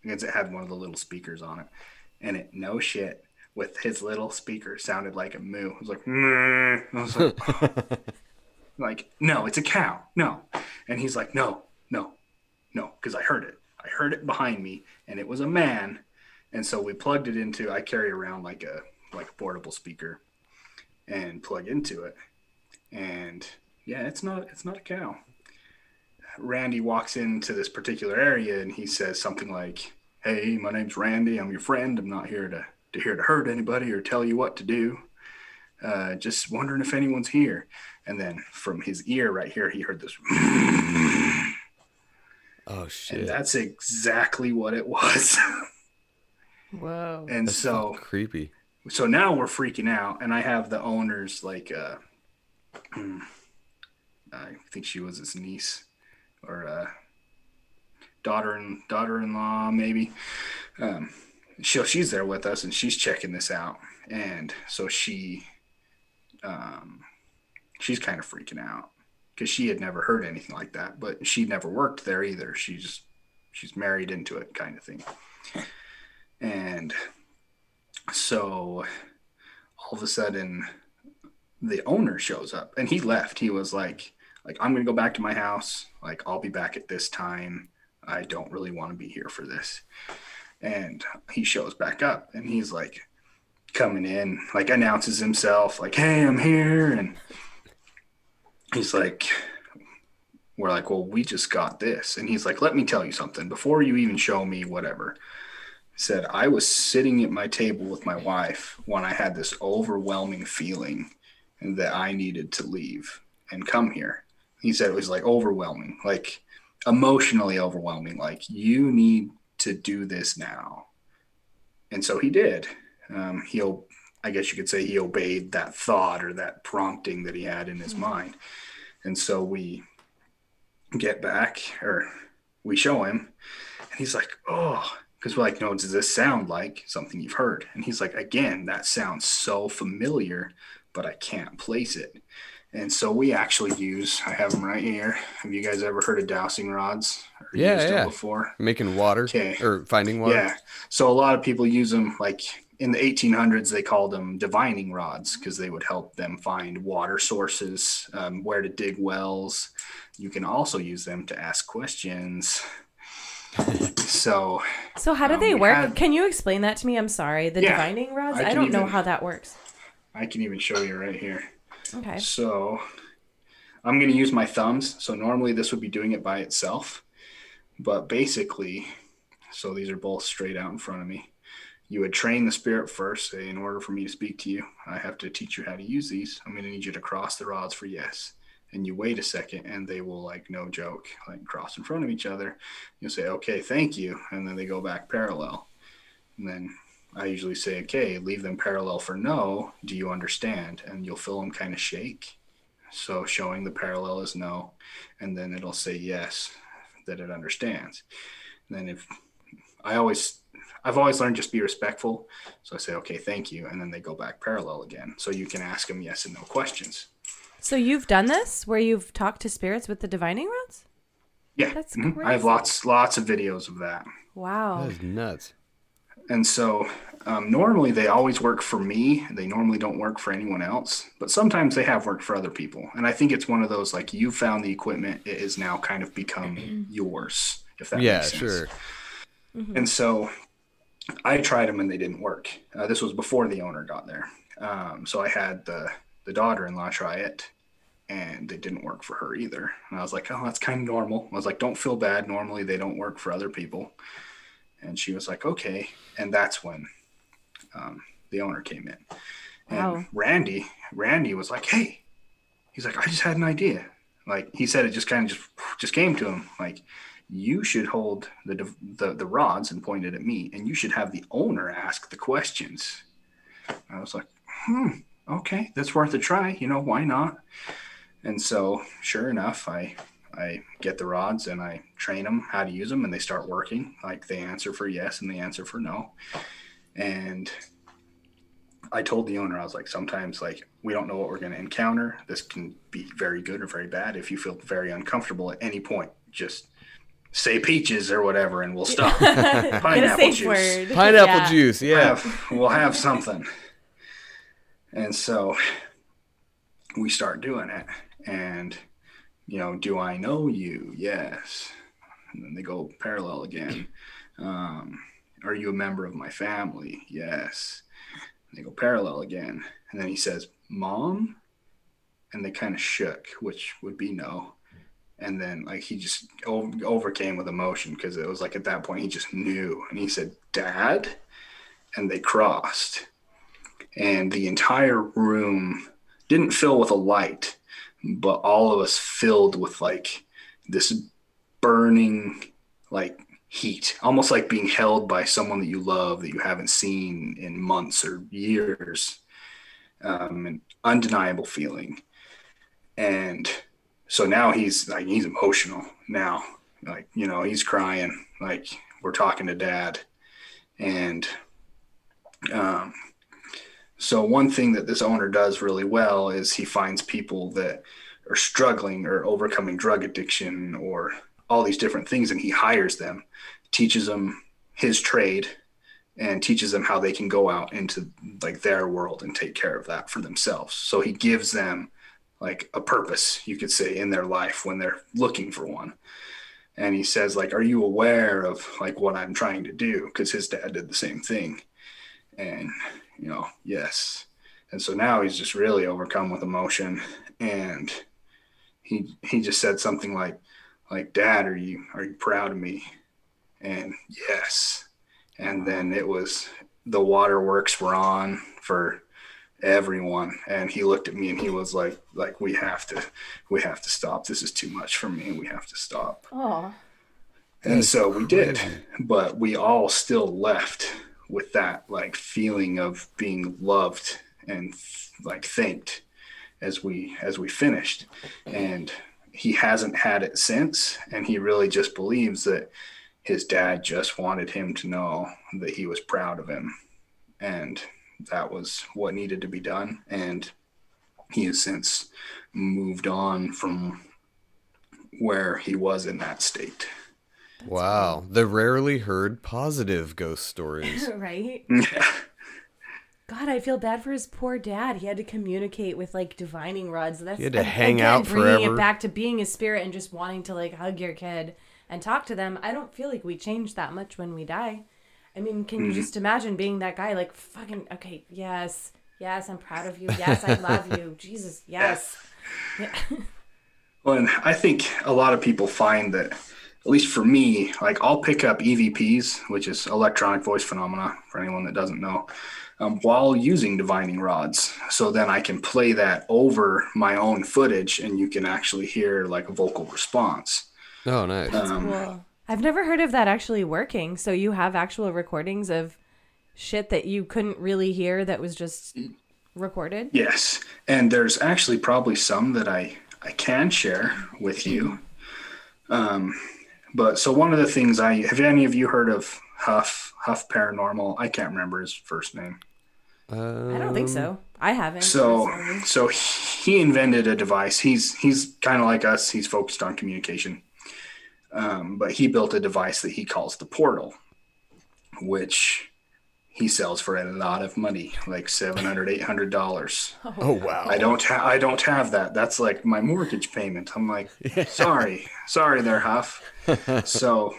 I guess it had one of the little speakers on it. And it no shit with his little speaker sounded like a moo. It was like, "Meh." I was like, [LAUGHS] [LAUGHS] like, no, it's a cow. No. And he's like, no, no, no, because I heard it. I heard it behind me, and it was a man. And so we plugged it into. I carry around like a like a portable speaker, and plug into it. And yeah, it's not it's not a cow. Randy walks into this particular area, and he says something like, "Hey, my name's Randy. I'm your friend. I'm not here to to here to hurt anybody or tell you what to do. Uh, just wondering if anyone's here." And then from his ear right here, he heard this. [LAUGHS] Oh shit. And that's exactly what it was. [LAUGHS] Whoa. and That's so creepy. So now we're freaking out and I have the owner's like uh [CLEARS THROAT] I think she was his niece or uh daughter and daughter-in-law maybe. Um she she's there with us and she's checking this out and so she um she's kind of freaking out because she had never heard anything like that but she never worked there either. She's just she's married into it kind of thing and so all of a sudden the owner shows up and he left. He was like like i'm gonna go back to my house. Like i'll be back at this time. I don't really want to be here for this. And he shows back up and he's like coming in like announces himself like hey i'm here. And he's like we're like well we just got this. And he's like let me tell you something. Before you even show me whatever said i was sitting at my table with my wife when i had this overwhelming feeling that i needed to leave and come here. He said it was like overwhelming like emotionally overwhelming like you need to do this now. And so he did. Um, he'll i guess you could say he obeyed that thought or that prompting that he had in his mind. And so we get back or we show him and he's like oh because we're like no does this sound like something you've heard and he's like again that sounds so familiar but i can't place it and so we actually use i have them right here have you guys ever heard of dowsing rods or Yeah, used them yeah. before Making water Okay. or finding water. yeah. So a lot of people use them like in the 1800s, they called them divining rods because they would help them find water sources, um, where to dig wells. You can also use them to ask questions. So So how do Um, they work? had- Can you explain that to me? I'm sorry. The Yeah, divining rods? I I, don't know how that works. I can even show you right here. Okay. So I'm going to use my thumbs. So normally this would be doing it by itself. But basically, so these are both straight out in front of me. You would train the spirit first. Say, in order for me to speak to you, I have to teach you how to use these. I'm going to need you to cross the rods for yes. And you wait a second, and they will, like, no joke, like cross in front of each other. You'll say, okay, thank you. And then they go back parallel. And then I usually say, okay, leave them parallel for no. Do you understand? And you'll feel them kind of shake. So showing the parallel is no. And then it'll say yes, that it understands. And then if I always, I've always learned just be respectful. So I say, okay, thank you. And then they go back parallel again. So you can ask them yes and no questions. So you've done this where you've talked to spirits with the divining rods? Yeah. That's mhm. I have lots, lots of videos of that. Wow. That is nuts. And so um, normally they always work for me. They normally don't work for anyone else, but sometimes they have worked for other people. And I think it's one of those like you found the equipment, it has now kind of become yours, if that Yeah, makes sense. sure. And so I tried them and they didn't work. Uh, this was before the owner got there. Um, so I had the, the daughter in law try it and it didn't work for her either. And I was like, oh, that's kind of normal. I was like, don't feel bad. Normally they don't work for other people. And she was like, okay. And that's when um, the owner came in. And Wow. Randy, Randy was like, hey, he's like, I just had an idea. Like he said, it just kind of just just came to him. Like you should hold the the the rods and point it at me, and you should have the owner ask the questions. I was like, hmm, okay, that's worth a try. You know, why not? And so, sure enough, I I get the rods and I train them how to use them, and they start working. Like they answer for yes and they answer for no. And I told the owner, I was like, sometimes like we don't know what we're going to encounter. This can be very good or very bad. If you feel very uncomfortable at any point, just say peaches or whatever, and we'll stop. [LAUGHS] Pineapple juice. word. Pineapple Yeah. juice, We'll yeah. have, we'll have something. And so we start doing it. And, you know, do I know you? Yes. And then they go parallel again. Um, are you a member of my family? Yes. And they go parallel again. And then he says, Mom? And they kind of shook, which would be no. And then, like, he just overcame with emotion because it was like at that point he just knew. And he said, Dad? and they crossed. And the entire room didn't fill with a light, but all of us filled with like this burning, like heat, almost like being held by someone that you love that you haven't seen in months or years. Um, an undeniable feeling. And so now he's like, he's emotional now. Like, you know, he's crying. Like, we're talking to dad. And um, so one thing that this owner does really well is he finds people that are struggling or overcoming drug addiction or all these different things, and he hires them, teaches them his trade, and teaches them how they can go out into like their world and take care of that for themselves. So he gives them like a purpose, you could say, in their life when they're looking for one. And he says, like, are you aware of like what I'm trying to do? Because his dad did the same thing and you know yes. And so now he's just really overcome with emotion. And he he just said something like like dad are you are you proud of me? And yes. And then it was the waterworks were on for everyone. And he looked at me and he was like like we have to we have to stop. This is too much for me. We have to stop. Oh, and so we did, but we all still left with that like feeling of being loved and like thanked as we as we finished. And he hasn't had it since, and he really just believes that his dad just wanted him to know that he was proud of him, and that was what needed to be done. And he has since moved on from where he was in that state. Wow. The rarely heard positive ghost stories. [LAUGHS] right? [LAUGHS] God, I feel bad for his poor dad. He had to communicate with like divining rods. That's He had to a- hang again, out bringing forever. it back to being a spirit and just wanting to like hug your kid and talk to them. I don't feel like we change that much when we die. I mean, can you Mm-hmm. just imagine being that guy? Like, fucking, okay, yes, yes, I'm proud of you. Yes, I love you. [LAUGHS] Jesus, yes. Yeah. Well, and I think a lot of people find that, at least for me, like I'll pick up EVPs, which is electronic voice phenomena, for anyone that doesn't know, um, while using divining rods. So then I can play that over my own footage, and you can actually hear like a vocal response. Oh, nice. Um, cool. I've never heard of that actually working. So you have actual recordings of shit that you couldn't really hear that was just recorded? Yes, and there's actually probably some that I I can share with you. Um, but so one of the things I have any of you heard of Huff Huff Paranormal? I can't remember his first name. I don't think so. I haven't. So so he invented a device. He's he's kind of like us. He's focused on communication. Um, but he built a device that he calls the portal, which he sells for a lot of money, like 700 800 dollars. Oh, wow. I don't ha- I don't have that. That's like my mortgage payment. I'm like, [LAUGHS] sorry, sorry there, Huff. [LAUGHS] so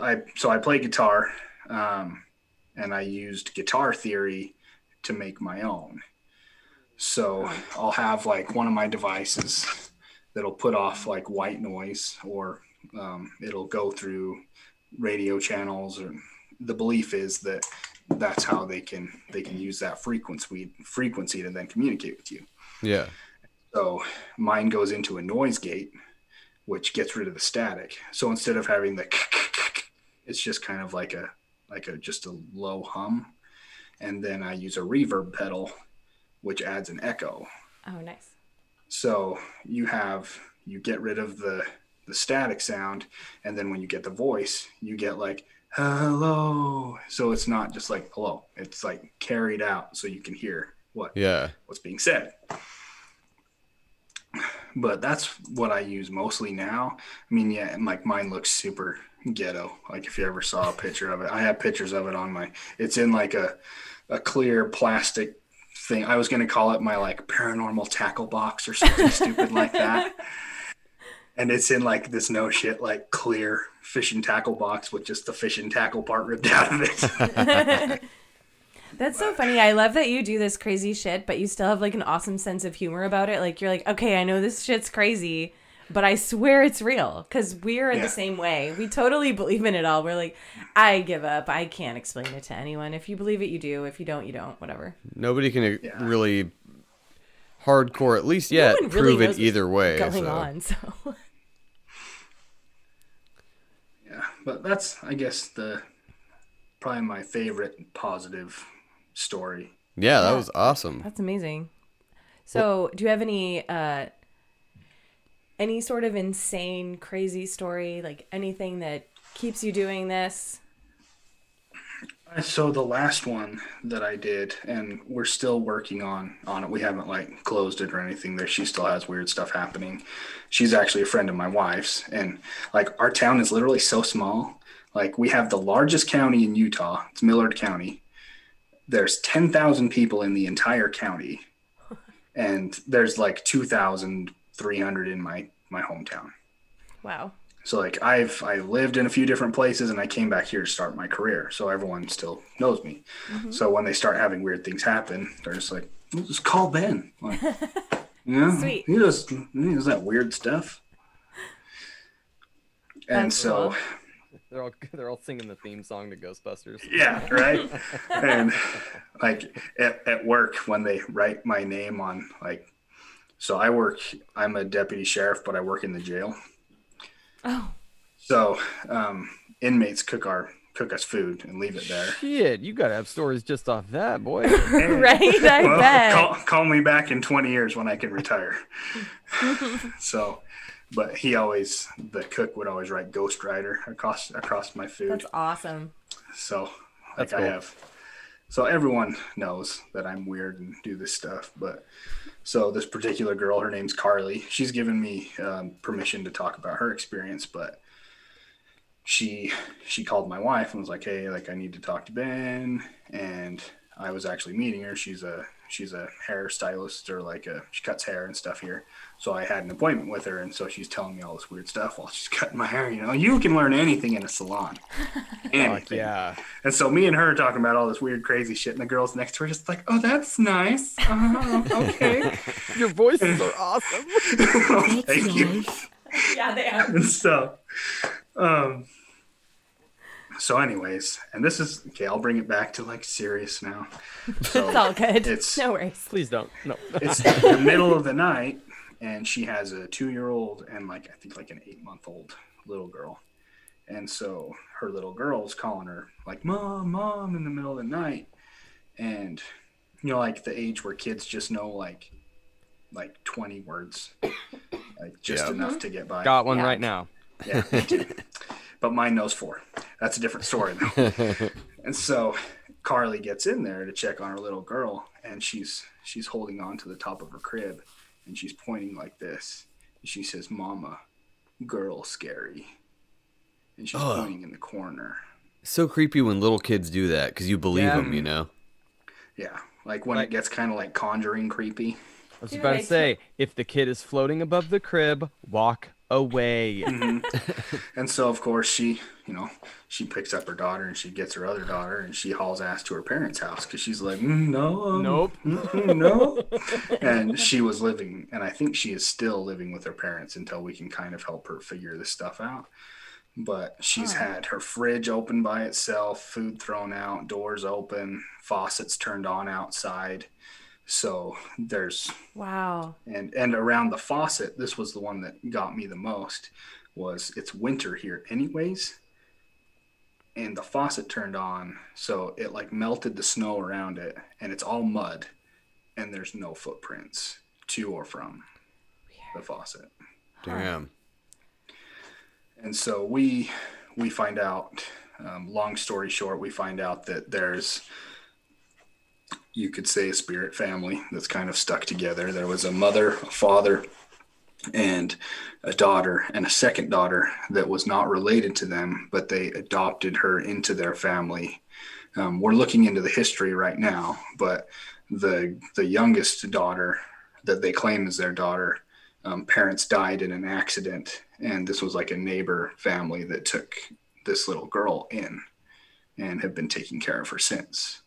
I so I play guitar, um, and I used guitar theory to make my own. So I'll have like one of my devices that'll put off like white noise, or um, it'll go through radio channels. Or the belief is that that's how they can they can use that frequency frequency to then communicate with you. Yeah. So mine goes into a noise gate, which gets rid of the static. So instead of having the, it's just kind of like a like a just a low hum, and then I use a reverb pedal, which adds an echo. oh, nice. So you have you get rid of the the static sound, and then when you get the voice, you get like hello. So it's not just like hello; it's like carried out, so you can hear what Yeah. what's being said. But that's what I use mostly now. I mean, yeah, and like mine looks super ghetto. Like if you ever saw a picture of it, I have pictures of it on my. It's in like a a clear plastic thing. I was gonna call it my like paranormal tackle box or something stupid like that. [LAUGHS] And it's in like this no shit like clear fishing tackle box with just the fishing tackle part ripped out of it. [LAUGHS] [LAUGHS] That's so funny. I love that you do this crazy shit, but you still have like an awesome sense of humor about it. Like you're like, okay, I know this shit's crazy, but I swear it's real because we're Yeah. the same way. We totally believe in it all. We're like, I give up. I can't explain it to anyone. If you believe it, you do. If you don't, you don't. Whatever. Nobody can uh, Yeah. really hardcore, at least yet, No really prove it either way. Going so. on. [LAUGHS] So Yeah, but that's I guess the probably my favorite positive story. Yeah, that was awesome. that's amazing. So, do you have any uh any sort of insane, crazy story, like anything that keeps you doing this? So the last one that I did, and we're still working on on it. We haven't like closed it or anything. There, she still has weird stuff happening. She's actually a friend of my wife's, and like our town is literally so small. Like we have the largest county in Utah. It's Millard County. There's ten thousand people in the entire county, and there's like two thousand three hundred in my my hometown. Wow. So like I've I lived in a few different places and I came back here to start my career. So everyone still knows me. Mm-hmm. So when they start having weird things happen, they're just like, "Well, just call Ben. Like, [LAUGHS] yeah, Sweet. He does he does that weird stuff. And That's so cool. [LAUGHS] They're all they're all singing the theme song to Ghostbusters. yeah, right. [LAUGHS] and like at, at work when they write my name on like so I work I'm a deputy sheriff, but I work in the jail. Oh, So um, inmates cook our cook us food and leave it there. Shit, you gotta have stories just off that, boy. [LAUGHS] [LAUGHS] right. I Well, bet. call, call me back in 20 years when I can retire. [LAUGHS] so, but he always, the cook would always write Ghost Rider across across my food. That's awesome. so, like That's I cool. have, so everyone knows that I'm weird and do this stuff. But so this particular girl, her name's Carly. She's given me um, permission to talk about her experience, but she she called my wife and was like, "Hey, like I need to talk to Ben." And I was actually meeting her. She's a she's a hairstylist or like a she cuts hair and stuff here. So I had an appointment with her, and so she's telling me all this weird stuff while she's [LAUGHS] cutting my hair. You know, you can learn anything in a salon. [LAUGHS] Fuck Anything. yeah. And so me and her are talking about all this weird, crazy shit, and the girls next to her just like, "Oh, that's nice. Oh, okay, [LAUGHS] Your voices are awesome. thank you." Yeah, they are. And so, um, so anyways, and this is okay. I'll bring it back to like serious now. [LAUGHS] So It's all good. It's no worries. Please don't. No. [LAUGHS] it's the middle of the night, and she has a two-year-old and like I think like an eight-month-old little girl, and so her little girl's calling her like "mom, mom" in the middle of the night, and you know like the age where kids just know like like 20 words, like just Yeah. enough to get by. Got one Yeah. right now. Yeah, me too. [LAUGHS] but mine knows four. That's a different story though. [LAUGHS] and so Carly gets in there to check on her little girl, and she's she's holding on to the top of her crib, and she's pointing like this. And she says, "Mama, girl, scary," and she's Ugh. pointing in the corner. It's so creepy when little kids do that because you believe Yeah. them, you know? Yeah, like when Like- it gets kind of like conjuring creepy. I was about to say, if the kid is floating above the crib, walk away. [LAUGHS] And so, of course, she, you know, she picks up her daughter and she gets her other daughter and she hauls ass to her parents' house because she's like, "Mm, no, um, Nope. mm, no. and she was living, and I think she is still living with her parents until we can kind of help her figure this stuff out. But she's had her fridge open by itself, food thrown out, doors open, faucets turned on outside. So there's Wow. and and around the faucet this was the one that got me the most was it's winter here anyways and the faucet turned on so it like melted the snow around it and it's all mud and there's no footprints to or from the faucet Damn. And so we we find out. Um, long story short, we find out that there's you could say a spirit family that's kind of stuck together. There was a mother, a father, and a daughter, and a second daughter that was not related to them, but they adopted her into their family. Um, we're looking into the history right now, but the the youngest daughter that they claim is their daughter, um, parents died in an accident, and this was like a neighbor family that took this little girl in, and have been taking care of her since.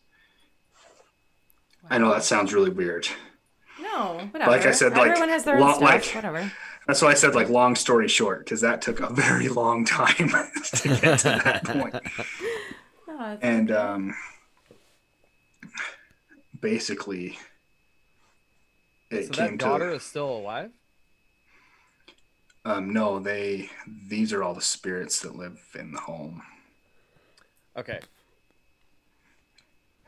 I know that sounds really weird. No, whatever. Like I said, like, everyone has their own lo- stuff. like- whatever. That's why I said like long story short, because that took a very [LAUGHS] long time [LAUGHS] to get to that [LAUGHS] point. No, And okay. um, basically, it So came that daughter to is still alive. um, no, they these are all the spirits that live in the home. Okay.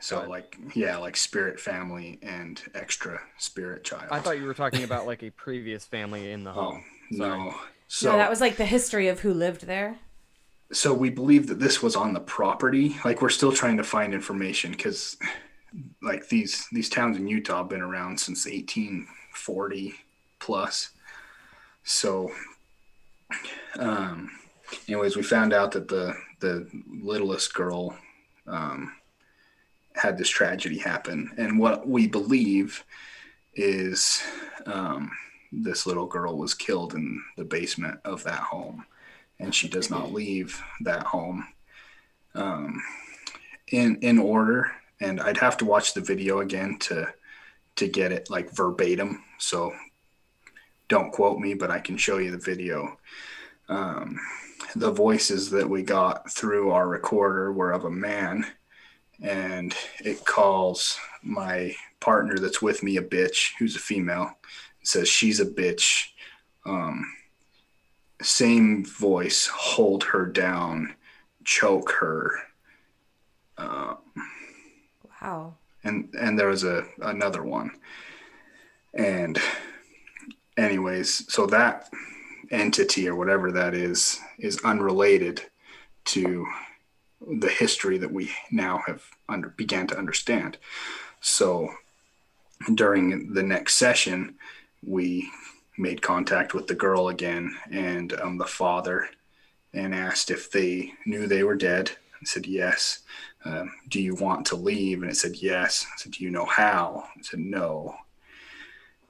So Got like yeah, like spirit family and extra spirit child. I thought you were talking about like a previous family in the Oh home. Sorry. no. So no, that was like the history of who lived there. so we believe that this was on the property like we're still trying to find information because like these these towns in utah have been around since 1840 plus so um anyways we found out that the the littlest girl um had this tragedy happen and what we believe is um this little girl was killed in the basement of that home and she does not leave that home um, in in order. And I'd have to watch the video again to to get it like verbatim. So don't quote me, but I can show you the video. Um, the voices that we got through our recorder were of a man, and it calls my partner that's with me a bitch, who's a female. It says she's a bitch. Um, same voice, hold her down, choke her. Uh, Wow. and and there was a another one. And anyways, so that entity or whatever that is is unrelated to the history that we now have under began to understand. So during the next session, we made contact with the girl again and um, the father and asked if they knew they were dead. I said yes. Um, do you want to leave? And it said yes. I said, do you know how? I said no.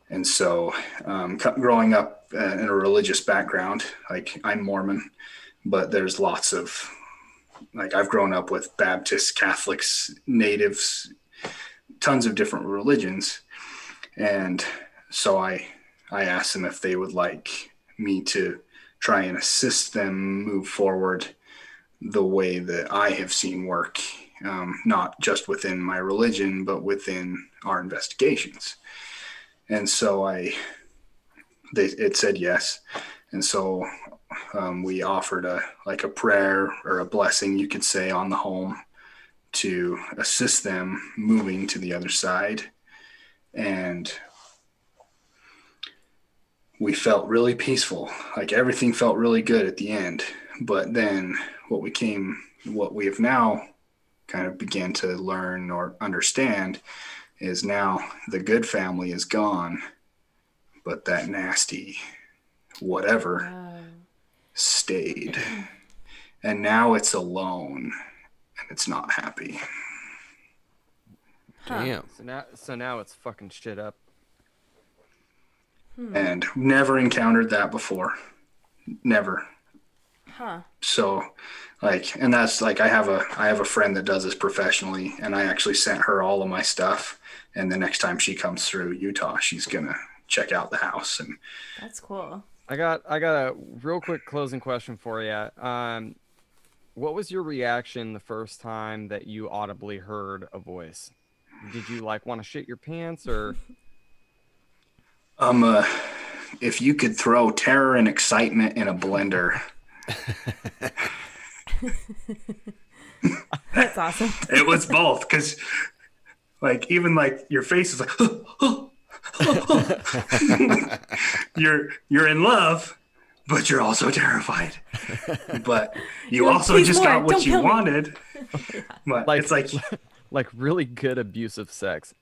And so, um, growing up uh, in a religious background, like I'm Mormon, but there's lots of, like I've grown up with Baptists, Catholics, Natives, tons of different religions, and so I I asked them if they would like me to try and assist them move forward the way that I have seen work, um, not just within my religion, but within our investigations. And so I, they, it said yes. And so um, we offered a, like a prayer or a blessing, you could say, on the home to assist them moving to the other side. And we felt really peaceful. Like everything felt really good at the end. But then what we came, what we have now kind of began to learn or understand is now the good family is gone, but that nasty whatever. Stayed. And now it's alone and it's not happy. Damn. So now, so now it's fucking shit up. Hmm. And never encountered that before. Never. Huh. so like and that's like i have a i have a friend that does this professionally and i actually sent her all of my stuff and the next time she comes through utah she's gonna check out the house and That's cool. I got I got a real quick closing question for you. Um, what was your reaction the first time that you audibly heard a voice? Did you like want to shit your pants or? um uh, if you could throw terror and excitement in a blender [LAUGHS] That's awesome. it was both because like even like your face is like [GASPS] [GASPS] [LAUGHS] you're you're in love but you're also terrified. but you You're like, also "Please just more, got what don't you kill me." wanted. [LAUGHS] But Like it's like [LAUGHS] like really good abusive sex.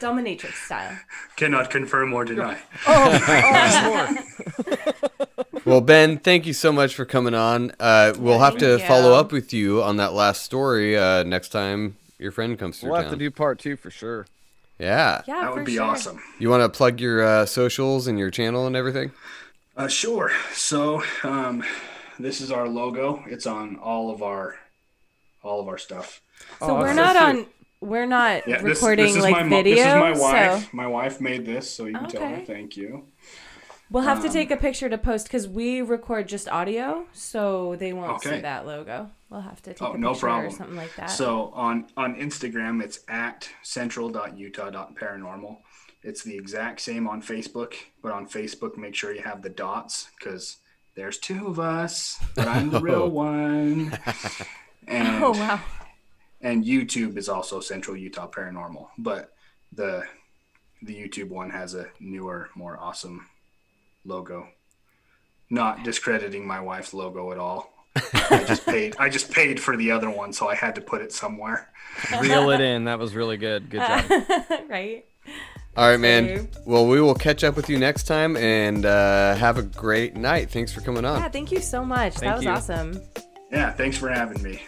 Dominatrix style. cannot confirm or deny. Oh Well, Ben, thank you so much for coming on. Uh, we'll have to thank follow up with you on that last story uh, next time your friend comes through We'll town. have to do part two for sure. Yeah. Yeah, That for would be sure. awesome. You want to plug your uh, socials and your channel and everything? Uh, sure. So um, this is our logo. It's on all of our all of our stuff. So Oh, we're not so on. We're not Yeah, recording this is like my video. This is my wife. So My wife made this, so you can tell her thank you. we'll have Um, to take a picture to post because we record just audio, so they won't see that logo. We'll have to take Oh, a no picture or problem. something like that. So on on Instagram, it's at central.utah.paranormal. It's the exact same on Facebook, but on Facebook, make sure you have the dots because there's two of us, but I'm the real [LAUGHS] one. [LAUGHS] And, oh wow. and YouTube is also Central Utah Paranormal, but the the YouTube one has a newer, more awesome logo. Not discrediting my wife's logo at all. I just paid. I just paid for the other one, so I had to put it somewhere. [LAUGHS] Reel it in. That was really good. Good job. [LAUGHS] right. All right, man. Well, we will catch up with you next time and uh, have a great night. Thanks for coming on. Yeah. Thank you so much. Thank that was you. awesome. Yeah, thanks for having me.